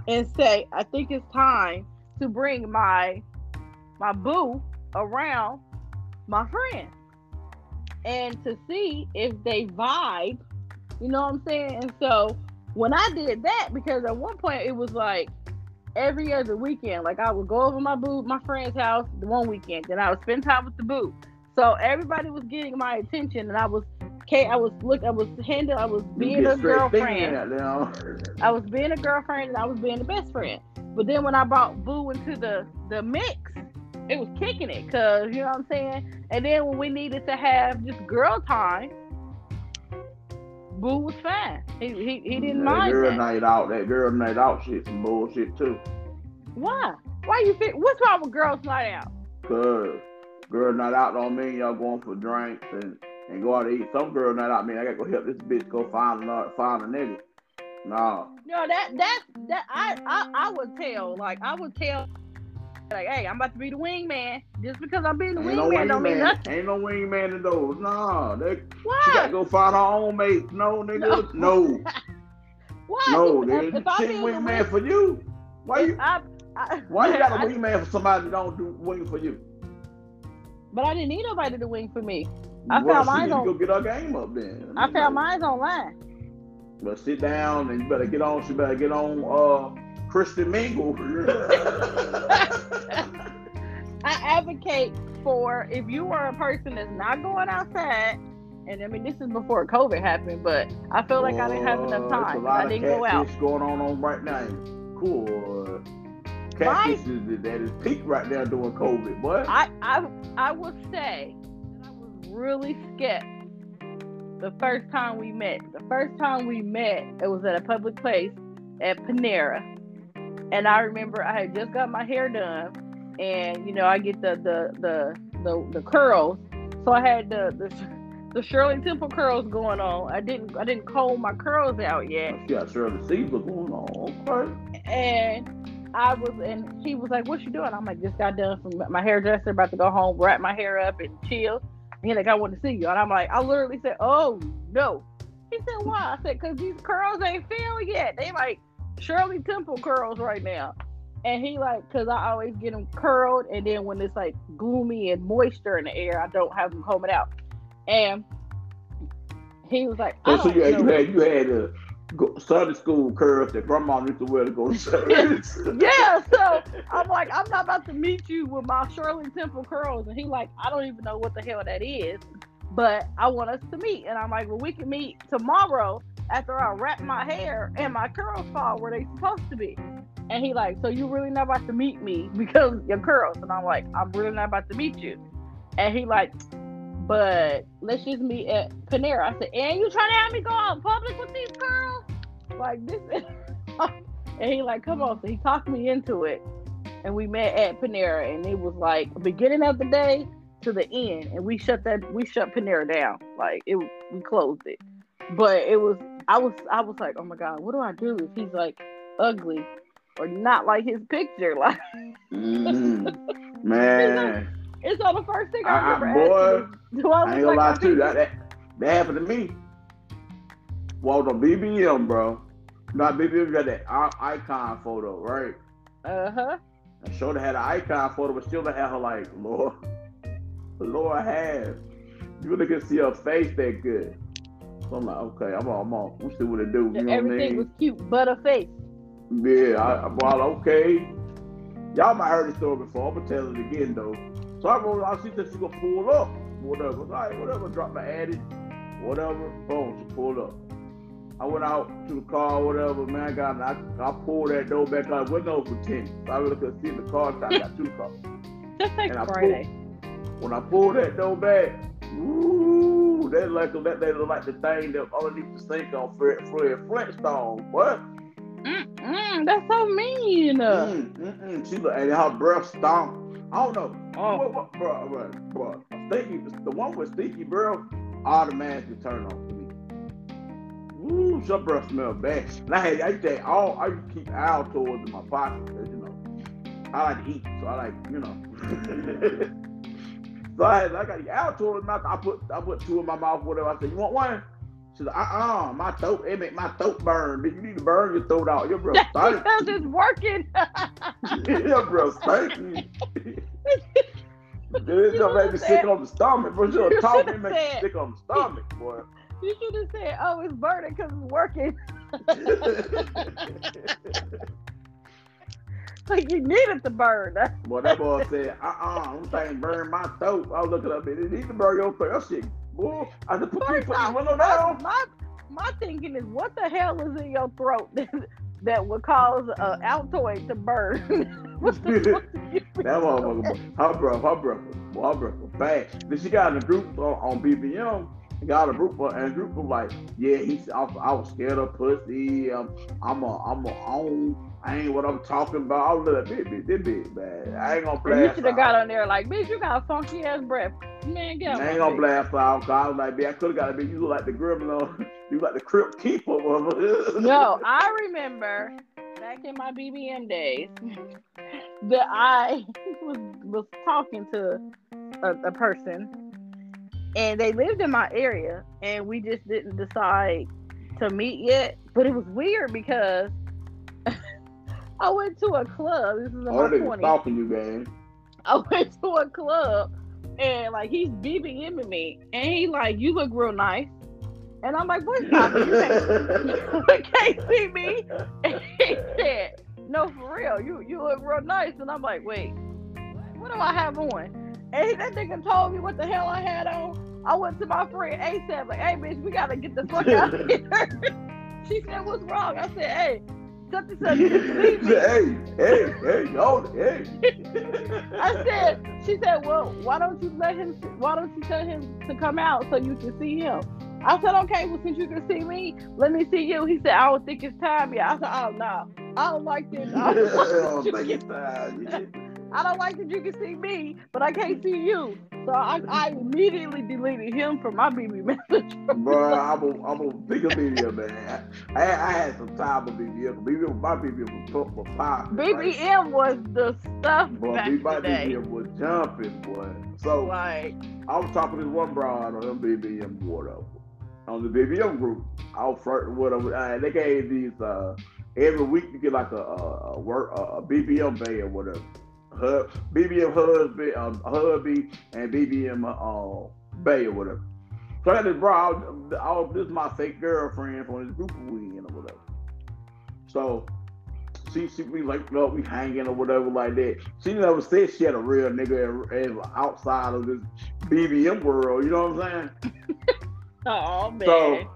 S3: and say, I think it's time to bring my my boo around my friends and to see if they vibe. You know what I'm saying? And so when I did that, because at one point it was like every other weekend, like I would go over my boo, my friend's house the one weekend, then I would spend time with the boo. So everybody was getting my attention, and I was, okay, I was look, I was handle, I was being a girlfriend. I was being a girlfriend and I was being the best friend. But then when I brought Boo into the the mix, it was kicking it, cause you know what I'm saying. And then when we needed to have just girl time, Boo was fine. He he, he didn't
S1: that
S3: mind
S1: girl
S3: that.
S1: night out, that girl night out shit, some bullshit too.
S3: Why? Why you think? What's wrong with girls night out?
S1: Cause girl night out don't mean y'all going for drinks and, and go out to eat. Some girl night out mean I gotta go help this bitch go find another find a nigga. No.
S3: No, that that that I I, I would tell like I would tell like, hey, I'm about to be the wingman. Just because I'm being the
S1: Ain't no
S3: wingman don't mean nothing.
S1: Ain't no wingman in those. Nah. They, what?
S3: she
S1: gotta go find her own mate. No, nigga. No.
S3: Why?
S1: No,
S3: If-
S1: nigga.
S3: if I
S1: She ain't wingman for you. Why you
S3: I, I,
S1: why you got a
S3: I-
S1: wingman for somebody that don't do wing for you?
S3: But I didn't need nobody to wing for me. I
S1: well,
S3: found mine
S1: to
S3: on-
S1: go get her game up then.
S3: I found mine online.
S1: But sit down and you better get on. She better get on. Uh, Christian Mingle.
S3: I advocate for if you are a person that's not going outside, and I mean this is before COVID happened, but I feel like I didn't have enough time.
S1: There's a lot
S3: I didn't go out.
S1: going on, on right now. Cool. Catfish is that is peak right now during COVID, boy.
S3: I I I would say that I was really scared the first time we met. The first time we met, it was at a public place at Panera, and I remember I had just got my hair done, and you know I get the the the the, the curls, so I had the the the Shirley Temple curls going on. I didn't I didn't comb my curls out yet,
S1: She got Shirley Caesar going on. Okay.
S3: and I was, and he was like, "What you doing?" I'm like, "Just got done from my hairdresser, about to go home, wrap my hair up, and chill." And he's like, "I want to see you," and I'm like, I literally said, "Oh no." He said, "Why?" I said, "Cause these curls ain't filled yet. They like Shirley Temple curls right now." And he like, cause I always get them curled, and then when it's like gloomy and moisture in the air, I don't have them combing out. And he was like, I
S1: So, you, had, you had you had uh, Sunday school curls that grandma used to wear to go to church.
S3: yeah, so I'm like, I'm not about to meet you with my Shirley Temple curls. And he like, I don't even know what the hell that is, but I want us to meet. And I'm like, well, we can meet tomorrow after I wrap my hair and my curls fall where they supposed to be. And he like, so you really not about to meet me because your curls? And I'm like, I'm really not about to meet you. And he like, but let's just meet at Panera. I said, and you trying to have me go out in public with these curls? Like this is and he like, come on. So he talked me into it. And we met at Panera and it was like beginning of the day to the end. And we shut that we shut Panera down. Like it we closed it. But it was I was I was like, oh my God, what do I do if he's like ugly or not like his picture? Like
S1: Mm, man,
S3: it's on the first thing I
S1: I- I-
S3: remember
S1: boy,
S3: asking. him, Do I
S1: I ain't gonna
S3: like
S1: lie to you. That, that that happened to me. Walked on BBM, bro. Not BBM got that icon photo, right?
S3: Uh-huh.
S1: I showed her had an icon photo, but still had her like, Lord, Lord have. You really can see her face that good. So I'm like, okay, I'm on, I'm on. We'll see what it do. You know what I
S3: Everything
S1: mean?
S3: was cute, but her face.
S1: Yeah, I, well, okay. Y'all might heard the story before. I'm gonna tell it again though. So I go, I see that she gonna pull up, whatever. All right, whatever. Drop my addy, whatever. Boom, she pulled up. I went out to the car, whatever. Man, I got, I, I pulled that door back out. Windows were tinted. So I really could see the car. So I got two cars.
S3: Just like
S1: And I
S3: Friday.
S1: When I pull that door back, ooh, that like that they look like the thing that underneath the sink on Fred, Fred Flintstone. What?
S3: Mm-mm, that's so mean.
S1: Mm. She look, and her breath stunk. I don't know.
S3: Oh.
S1: What, what, bro, bro, bro. Stinky, the one with stinky breath automatically turn on me. Ooh, your breath smell bad. And I had, I used to all, I used to keep Altoids in my pocket because you know I like to eat, so I like, you know. so I had, I got the Altoids in my mouth. I put, I put two in my mouth. Whatever. I said, you want one? She said, uh-uh, my throat, it make my throat burn. Bitch, You need to burn your throat out. Your breath
S3: That's
S1: stink.
S3: because it's working.
S1: your breath stinky. Dude, it's gonna make me sick on the stomach, bro.
S3: You
S1: You're talking, it make me sick on the stomach, boy.
S3: you should have said, "Oh, it's burning because it's working." Like you needed to burn.
S1: Boy, that boy said, uh-uh, them things burn my throat. I was looking up, it need to burn your throat. That shit, boy. I said, put,
S3: First
S1: put
S3: off,
S1: window
S3: my,
S1: down.
S3: my my thinking is, what the hell is in your throat that, that would cause an Altoid to burn? what the fuck
S1: That motherfucker, her breath, her was- boy, her was bad. Then she got in a group on, on BBM. Got a group, uh, and group was like, yeah, he's, I, I was scared of pussy. Um, I'm a, I'm a own. I ain't what I'm talking about. I was like, bitch, bitch, this bitch bad. I ain't gonna
S3: blast. you should have got on there like, bitch, you got a funky ass breath. Man, get
S1: I ain't gonna blast out. 'cause I was like, man, I could have got a bitch. You look like the gremlin. You like the crypt keeper.
S3: No, I remember back in my BBM days that I was was talking to a, a person, and they lived in my area, and we just didn't decide to meet yet. But it was weird because I went to a club. This is in
S1: Oh,
S3: my twenties.
S1: you, man.
S3: I went to a club and like he's BBMing me and he like, you look real nice. And I'm like, boy, stop it. You can't, you can't see me. And he said, no, for real. You you look real nice. And I'm like, wait, what do I have on? And he, that nigga told me what the hell I had on. I went to my friend ASAP, like, hey, bitch, we gotta get the fuck out of here. she said, what's wrong? I said, hey, such and such, you can me.
S1: hey, hey, hey, it, hey.
S3: I said, she said, well, why don't you let him, why don't you tell him to come out so you can see him? I said, okay, well, since you can see me, let me see you. He said, I don't think it's time yet. I said, oh, no, I don't like this. I don't like,
S1: I don't think it's time.
S3: I don't like that you can see me, but I can't see you. So I, I immediately deleted him from my BB message.
S1: Bro, I'm a, I'm a bigger BBM, man. I, I had some time with BBM. BBM, my BBM was for popping.
S3: BBM was the stuff
S1: Boy,
S3: back
S1: my
S3: the day.
S1: BBM was jumping, boy. So
S3: Like,
S1: I was talking to this one broad on them BBM board whatever. On the BBM group. I was flirting with them. Uh, they gave these uh every week you get like a a, a work a, a BBM bay or whatever. Hub, BBM husband, um, hubby, and BBM uh, bay or whatever. So I got this bro. I, I, this is my fake girlfriend from this group we in or whatever. So she she we like up, we hanging or whatever like that. She never said she had a real nigga as- as outside of this BBM world. You know what I'm saying?
S3: oh man.
S1: So,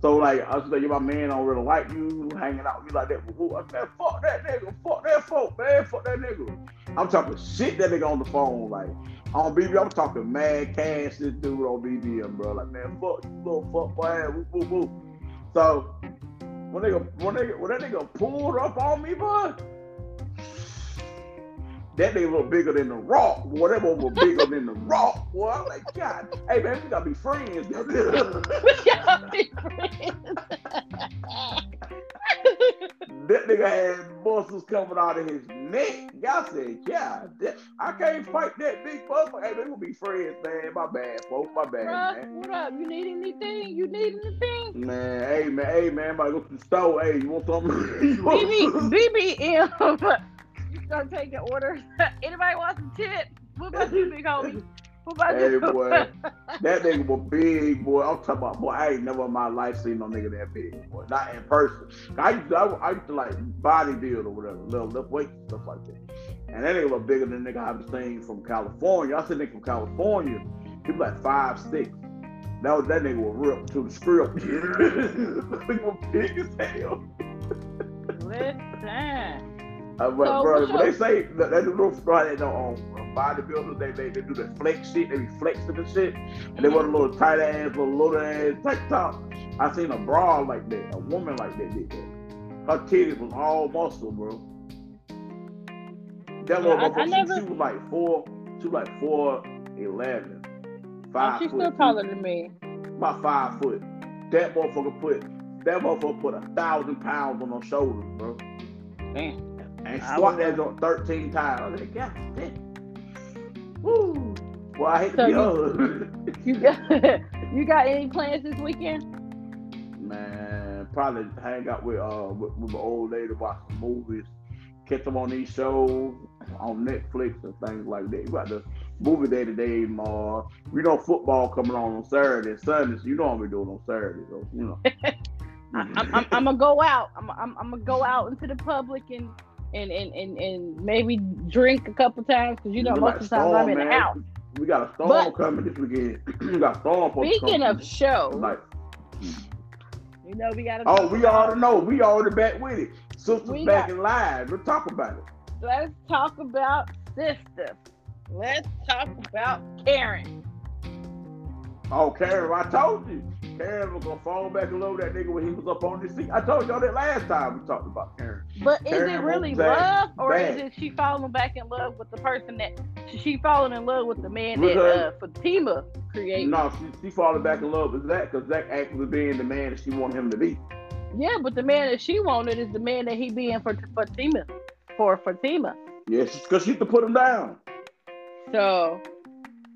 S1: so like I was like, my man don't really like you hanging out with you like that. I said, fuck that nigga, fuck that folk, man, fuck that nigga. I'm talking shit that nigga on the phone, like on BB. I'm talking mad cash this dude on BBM, bro. Like man, fuck you, little fuck boy, whoop. So when nigga, when nigga, when that nigga pulled up on me, bro. That nigga look bigger than the rock. Boy, that boy was bigger than the rock. Boy, I'm like, God, hey man, we gotta be friends.
S3: We gotta be friends.
S1: That nigga had muscles coming out of his neck. Y'all said, yeah, that, I can't fight that big motherfucker. Hey, they gonna be friends, man. My bad, folks. My bad,
S3: Bruh,
S1: man.
S3: what up? You need anything? You need anything?
S1: Man, hey, man, hey, man. About to go to the store. Hey, you want something? you want
S3: BB, BBM. You start taking orders. Anybody want some chips? What about you, big homie?
S1: Hey boy, that nigga was big, boy. I'm talking about, boy. I ain't never in my life seen no nigga that big, boy. Not in person. I used to, I, I used to like bodybuild or whatever, little lift weights stuff like that. And that nigga was bigger than the nigga I've seen from California. I seen nigga from California, he was like five six. That was that nigga was ripped to the script. he was big as hell.
S3: Listen.
S1: Uh, but,
S3: So,
S1: bro,
S3: what's
S1: when
S3: your-
S1: they say that they do no they don't um, bodybuilders, they, they they do the flex shit, they be flexing and shit, and they wear a little tight ass, little little ass tight top. I seen a bra like that, a woman like that did that. Her titties was all muscle, bro. That
S3: Yeah, I-
S1: motherfucker,
S3: I
S1: she,
S3: never-
S1: she was like four, she was like four eleven,
S3: Oh,
S1: five
S3: she's still taller than me.
S1: about five foot. That motherfucker put that motherfucker put a thousand pounds on her shoulders, bro.
S3: Damn.
S1: and squat that on 13 times. I was like, God damn. Woo. Well, I hate
S3: So
S1: to
S3: you- You got you got any plans this weekend?
S1: Man, probably hang out with uh with, with my old lady, watch some movies, catch them on these shows on Netflix and things like that. You got the movie day today, Ma. We know football coming on on Saturday, and Sunday, so you know what we're doing on Saturday, so you know.
S3: I, I'm, I'm, I'm gonna go out. I'm, I'm, I'm gonna go out into the public and and and and, and maybe drink a couple times because you know
S1: We
S3: most of the time I'm in the house.
S1: We got a storm
S3: But-
S1: coming this weekend. we got storm.
S3: Speaking of show,
S1: like
S3: you know we gotta.
S1: Oh, we already know. We already back with it.
S3: Sistas
S1: back
S3: got-
S1: in live. Let's talk about it.
S3: Let's talk about sister. Let's talk about Karen.
S1: Oh, Karen, I told you. Karen was gonna fall back in love with that nigga when he was up on the seat. I told y'all that last time we talked about Karen.
S3: But is
S1: Karen
S3: it really love, or is it she falling back in love with the person that she falling in love with the man that uh, Fatima created?
S1: No, she, she falling back in love with Zac because Zac actually being the man that she wanted him to be.
S3: Yeah, but the man that she wanted is the man that he being for Fatima, for Fatima.
S1: Yes, because she could put him down.
S3: So,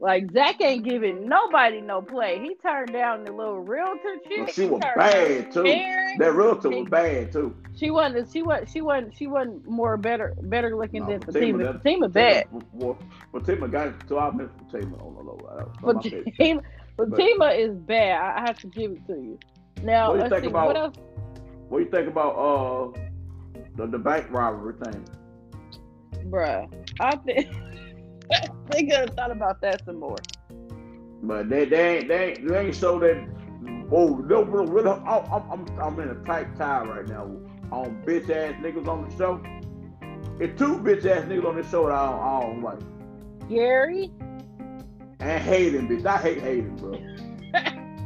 S3: like Zac ain't giving nobody no play. He turned down the little realtor chick.
S1: Well, she was bad too.
S3: Karen.
S1: That realtor was bad too.
S3: She wasn't. She was. She wasn't. She wasn't more better, better looking
S1: No,
S3: than
S1: Fatima,
S3: Fatima. bad.
S1: Well, Fatima got it, so I miss Fatima on the low.
S3: But
S1: my favorite.
S3: Fatima, Fatima is bad. I I have to give it to you. Now,
S1: What do you think
S3: see.
S1: about-
S3: What else?
S1: What do you think about uh the, the bank robbery thing?
S3: Bruh, I think they could have thought about that some more.
S1: But they they ain't they ain't, they ain't show that. Oh, no, I'm, I'm I'm I'm in a tight tie right now on bitch ass niggas on the show. It's two bitch ass niggas on the show that I don't, I don't like.
S3: Gary,
S1: And Hayden, bitch. I hate Hayden, bro.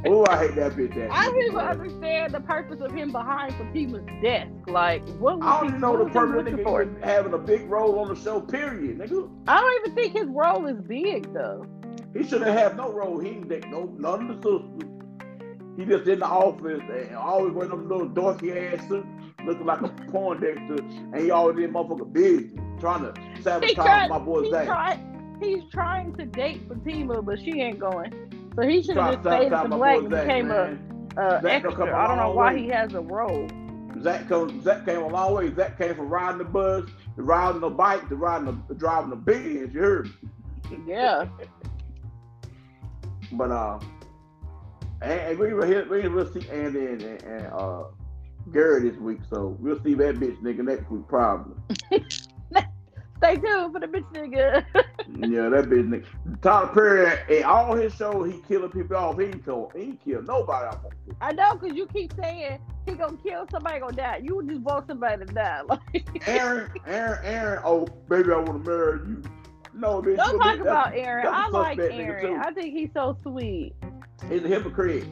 S1: Oh, I hate that bitch ass.
S3: I don't even understand the purpose of him behind Fatima's desk. Like, what was
S1: I don't even know the purpose of
S3: for?
S1: having a big role on the show. Period, nigga.
S3: I don't even think his role is big though.
S1: He shouldn't have no role. He take no none of the sisters. He just in the office and always wearing them little dorky ass suit, looking like a porn director, and he always in motherfucker business, trying to sabotage
S3: tried,
S1: my boy
S3: he's,
S1: Zac.
S3: trying, he's trying to date Fatima, but she ain't going. So he should have just stayed as
S1: my
S3: black and
S1: Zac,
S3: became a
S1: man.
S3: uh,
S1: done come
S3: extra.
S1: a
S3: I don't know why
S1: way.
S3: he has a role.
S1: Zac come, Zac came a long way. Zac came from riding the bus to riding the bike to riding the driving the Benz. You heard me.
S3: Yeah.
S1: But uh, and, and we were here, we will see Andi and, and, and uh Gary this week, so we'll see that bitch nigga next week probably.
S3: Stay tuned for the bitch nigga.
S1: yeah, that bitch nigga. Tyler Perry in all his shows, he killing people off. He ain't kill, he ain't kill nobody off.
S3: I know, cause you keep saying he gonna kill somebody, gonna die. You just want somebody to die. Like,
S1: Aaron, Aaron, Aaron. Oh, baby, I want to marry you. No, bitch.
S3: don't talk
S1: bitch.
S3: about Aaron. I like Aaron. I think he's so sweet.
S1: He's a hypocrite.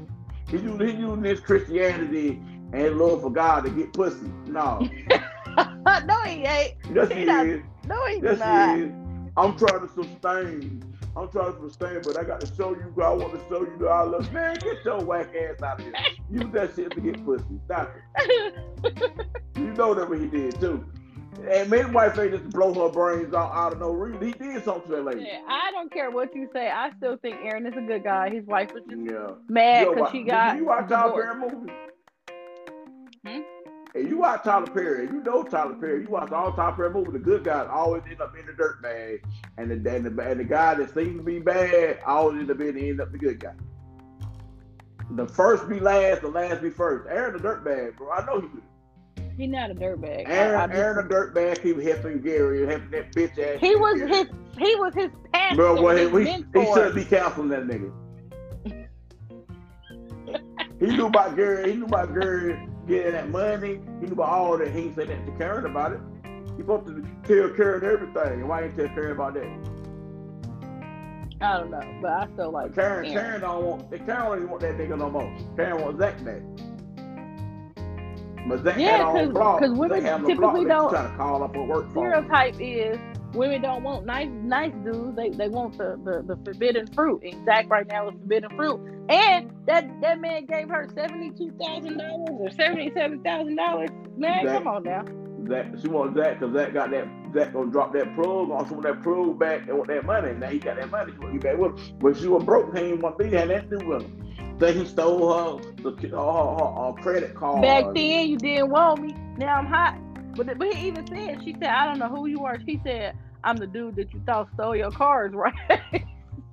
S1: He using, he using his Christianity and love for God to get pussy. No,
S3: no, he ain't.
S1: yes
S3: He
S1: he
S3: not-
S1: is.
S3: No, he's
S1: Yes
S3: not.
S1: he is. I'm trying to sustain. I'm trying to sustain, but I got to show you. I want to show you that I love. Man, get your whack ass out of here. Use that shit to get pussy. Stop it. You know that what he did too. And his wife ain't just blow her brains out, out of no reason. He did something to that lady.
S3: Yeah, I don't care what you say. I still think Aaron is a good guy. His wife was just
S1: Yeah.
S3: mad because she
S1: did
S3: got
S1: you watch. Perry movie?
S3: Hmm?
S1: And you watch Tyler Perry, you know Tyler Perry. You watch all Tyler Perry movies. The good guys always end up in the dirt bag, and the and the, and the guy that seems to be bad always end up being end up the good guy. The first be last, the last be first. Aaron the dirt bag, bro. I know he.
S3: He's not a dirtbag.
S1: Aaron,
S3: I, I just-
S1: Aaron the dirt bag. He was helping Gary, helping that bitch ass.
S3: he was
S1: Gary.
S3: his. He was his pastor.
S1: Bro, well, he,
S3: his
S1: he, he shouldn't be counseling that nigga. he knew about Gary. He knew about Gary getting that money. He knew about all that. He ain't said that to Karen about it. He supposed to tell Karen everything. And why ain't tell Karen about that?
S3: I don't know, but I still like
S1: Karen,
S3: Aaron.
S1: Karen don't want. Karen don't even want that nigga no more. Karen wants Zac back. But Zac
S3: Yeah,
S1: had on
S3: 'cause-
S1: block.
S3: 'cause women
S1: Zac had on
S3: typically don't-
S1: trying to call up a work
S3: stereotype is women don't want nice nice dudes. They they want the, the, the forbidden fruit. And Zac right now is forbidden fruit. And that that man gave her seventy two thousand dollars or seventy seven thousand dollars. Man,
S1: Zac-
S3: come on now.
S1: Zac, she wants Zac because Zac got that. Zac gonna drop that plug on some of that plug back and want that money. Now he got that money. She want to back with him. When she was broke, he didn't want to be had nothing to do with him. Then he stole her the her, her, her credit card.
S3: Back then you didn't want me. Now I'm hot. But but he even said she said I don't know who you are. She said I'm the dude that you thought stole your cars, right?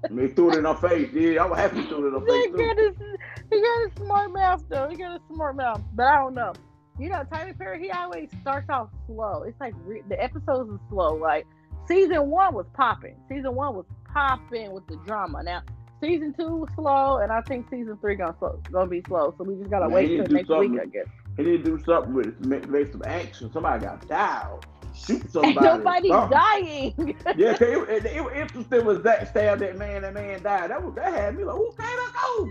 S1: And they threw it in her face. Yeah, I was happy to threw it in her
S3: he
S1: face
S3: got
S1: too.
S3: his he got a smart mouth though. He got a smart mouth, but I don't know. You know, Tyler Perry, he always starts off slow. It's like re- the episodes are slow. Like season one was popping. Season one was popping with the drama. Now season two was slow, and I think season three gonna slow, gonna be slow. So we just gotta
S1: Man,
S3: wait
S1: he
S3: till next week. I guess.
S1: He need to do something with it make, make some action. Somebody got dialed. Shoot somebody.
S3: Ain't nobody dying.
S1: yeah, it, it, it was interesting was that stabbed that man. That man died. That was that had me like, okay, let's go.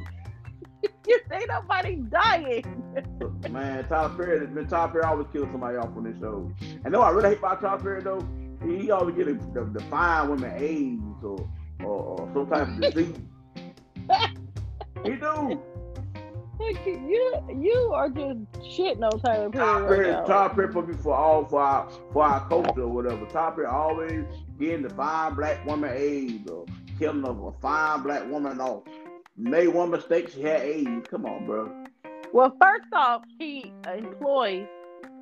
S3: you ain't nobody dying.
S1: Man, Tyler Perry, has been Tyler Perry always kills somebody off on this show. And know I really hate about Tyler Perry though, he, he always get a, the, the fine women AIDS or, or, or some type of disease. he do.
S3: You you are just shitting on Tyler
S1: Tyler
S3: Perry
S1: Perry,
S3: right now.
S1: Tyler Perry put me for all for our for our culture or whatever. Tyler Perry always getting the fine black woman AIDS or killing a, a fine black woman off. Made one mistake, she had AIDS. Come on, bro.
S3: Well, first off, he employs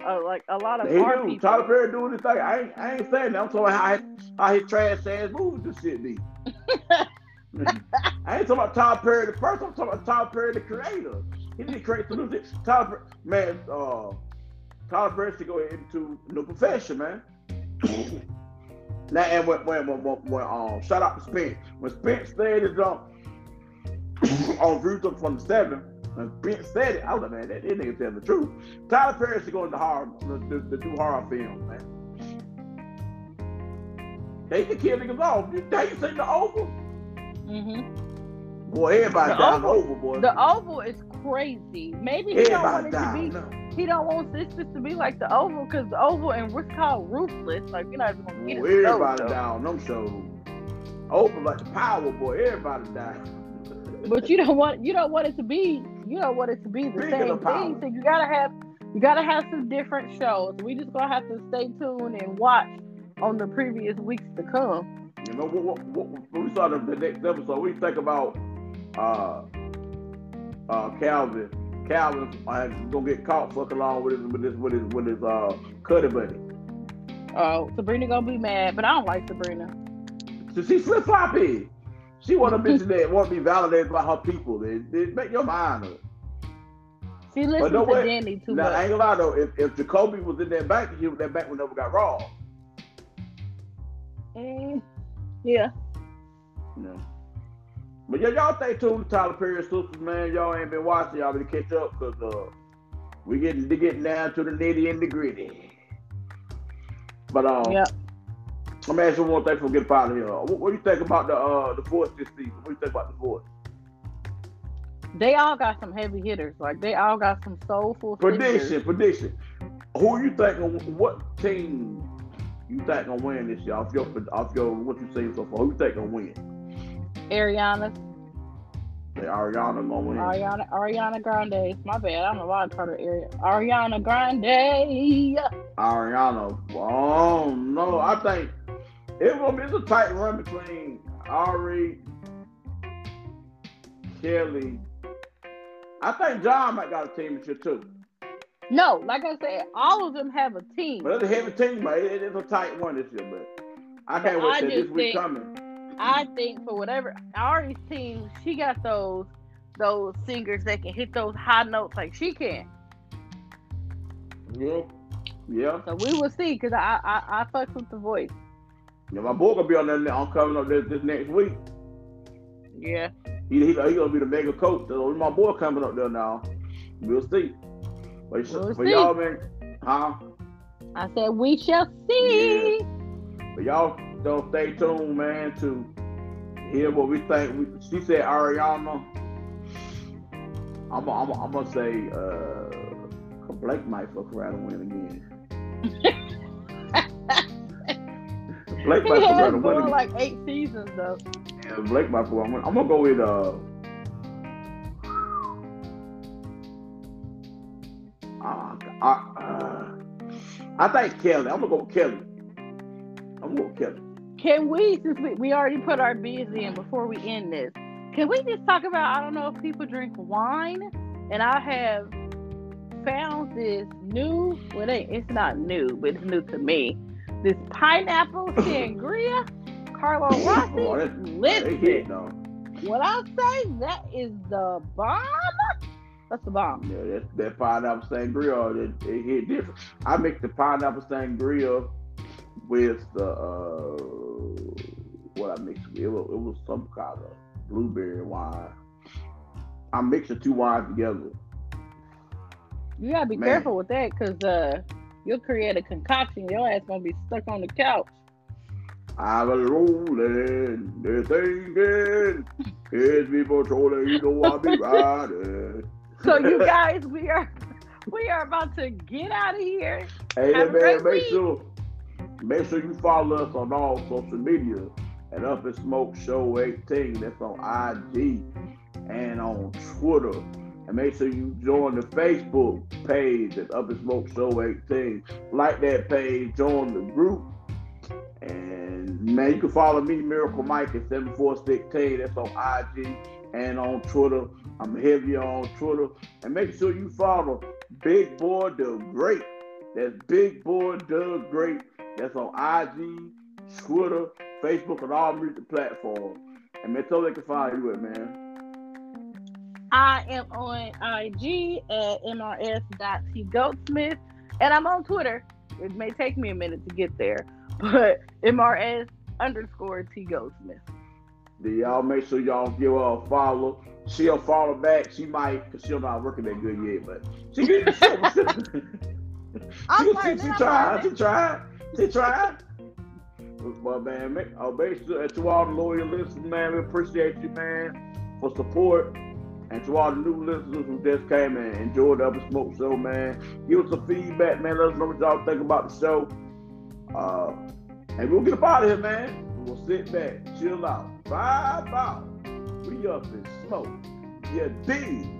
S3: uh, like a lot of
S1: He do.
S3: people.
S1: Tyler Perry doing this thing. I ain't, I ain't saying that. I'm talking about how his, how his trash ass movies this shit be. I ain't talking about Tyler Perry the first. I'm talking about Tyler Perry the creator. He didn't create the music. Tyler Perry, man, uh, Tyler Perry should go into new profession, man. now and when when when, when, um, shout out to Spence. When Spence said it um, on Brutal from the seven. When Spence said it, I was like, man, that, that nigga telling the truth. Tyler Perry should go into horror, the, the, the do horror films, man. They can kill niggas off. How you seen the Oval?
S3: Hmm
S1: Boy, everybody
S3: The
S1: down
S3: Oval-
S1: Oval, boy.
S3: The Oval is crazy. Maybe he don't want
S1: everybody
S3: it to be.
S1: now.
S3: He don't want Sistas to be like the Oval because the Oval and what's called ruthless. Like you're not even gonna get
S1: Boy,
S3: it.
S1: everybody down them shows. Oval like the Power, boy. Everybody down.
S3: But you don't want you don't want it to be you don't want it to be the
S1: Speaking
S3: same
S1: of
S3: thing. So you gotta have you gotta have some different shows. We just gonna have to stay tuned and watch on the previous weeks to come.
S1: What? What, what, when we saw the, next episode, we think about uh, uh, Calvin. Calvin uh, gonna get caught fucking along with his with his with his with his uh cuddy buddy.
S3: Oh, Sabrina gonna be mad, but I don't like Sabrina.
S1: So she flip floppy. She want a bitch that want to be validated by her people. They, they make your mind up.
S3: She listens
S1: no
S3: to
S1: way.
S3: Danni too
S1: Now I
S3: much.
S1: ain't gonna lie though, if, if Jacoby was in that bank, he, was that bank would never got robbed.
S3: Mm, yeah.
S1: Know. But yeah, y'all stay tuned to Tyler Perry Sistas, man. Y'all ain't been watching, y'all better catch up because uh, we getting they getting down to the nitty and the gritty. But um,
S3: Yeah.
S1: let me ask you one thing before we get out of here. What, what do you think about the uh the fourth this season? What do you think about the fourth?
S3: They all got some heavy hitters. Like they all got some soulful
S1: Prediction,
S3: singers.
S1: prediction. Who you think? What team you think gonna win this year? Off your off your what you seen so far? Who you think gonna win?
S3: Ariana,
S1: Say Ariana gonna win.
S3: Ariana, Ariana Grande. My bad. I'm a know why I called her Ari- Ariana Grande.
S1: Ariana. Oh no, I think it gonna be a tight run between Ari, Kelly. I think John might got a team this year too.
S3: No, like I said, all of them have a team.
S1: But it's a heavy team, but it, it's a tight one this year. But I can't wait till this week coming.
S3: I think for whatever Ari's team, she got those those singers that can hit those high notes like she can.
S1: Yeah. Yeah.
S3: So we will see because I, I I fucks with the voice.
S1: Yeah, my boy gonna be on that. I'm coming up this, this next week.
S3: Yeah.
S1: He, he, he gonna be the mega coach. So my boy coming up there now. We'll see. But we'll see. y'all, man, huh?
S3: I said we shall see.
S1: Yeah. But y'all don't stay tuned, man, to hear what we think. We, she said Ariana. I'm I'm I'm gonna say uh, Blake might fuck around and win again.
S3: Blake might fuck around and win again. like eight seasons though.
S1: Yeah, Blake might fuck around. I'm gonna go with uh. Uh, uh, I think Kelly. I'm gonna go with Kelly. I'm gonna go with Kelly.
S3: Can we, since we, we already put our bids in before we end this, can we just talk about? I don't know if people drink wine, and I have found this new. Well, it it's not new, but it's new to me. This pineapple sangria, Carlo Rossi. Oh, listen, when I say that is the bomb, that's the bomb.
S1: Yeah, that, that pineapple sangria, it, it hit different. I make the pineapple sangria with the uh, what I mixed with. It was, it was some kind of blueberry wine. I mixed the two wines together.
S3: You gotta be Man. careful with that because uh, you'll create a concoction. Your ass gonna be stuck on the couch.
S1: I was rolling, they're thinking, here's me patrolling, you know I'll be riding.
S3: So you guys, we are we are about to get out of here.
S1: Hey man, make week. sure make sure you follow us on all social media at Up and Smoke Show 18. That's on IG and on Twitter. And make sure you join the Facebook page at Up and Smoke Show 18. Like that page, join the group. And man, you can follow me, Miracle Mike at 7416. That's on IG and on Twitter. I'm heavy on Twitter. And make sure you follow Big Boy Doug Great. That's Big Boy Doug Great. That's on IG, Twitter, Facebook, and all music platforms. And man, tell they can find you at, man.
S3: I am on IG at mrs.tgoatsmith, and I'm on Twitter. It may take me a minute to get there, but mrs underscore tgoatsmith.
S1: Then y'all make sure y'all give her a follow. She'll follow back. She might, cause she's not working that good yet, but she she, she, she, she tried. She tried. She tried. But man, make, uh, make sure to all the loyal listeners, man, we appreciate you, man, for support. And to all the new listeners who just came and enjoyed the Upper Smoke Show, man, give us some feedback, man. Let us know what y'all think about the show. Uh, and we'll get up out of here, man. We'll sit back, chill out, vibe out. We up in smoke. Yeah, D.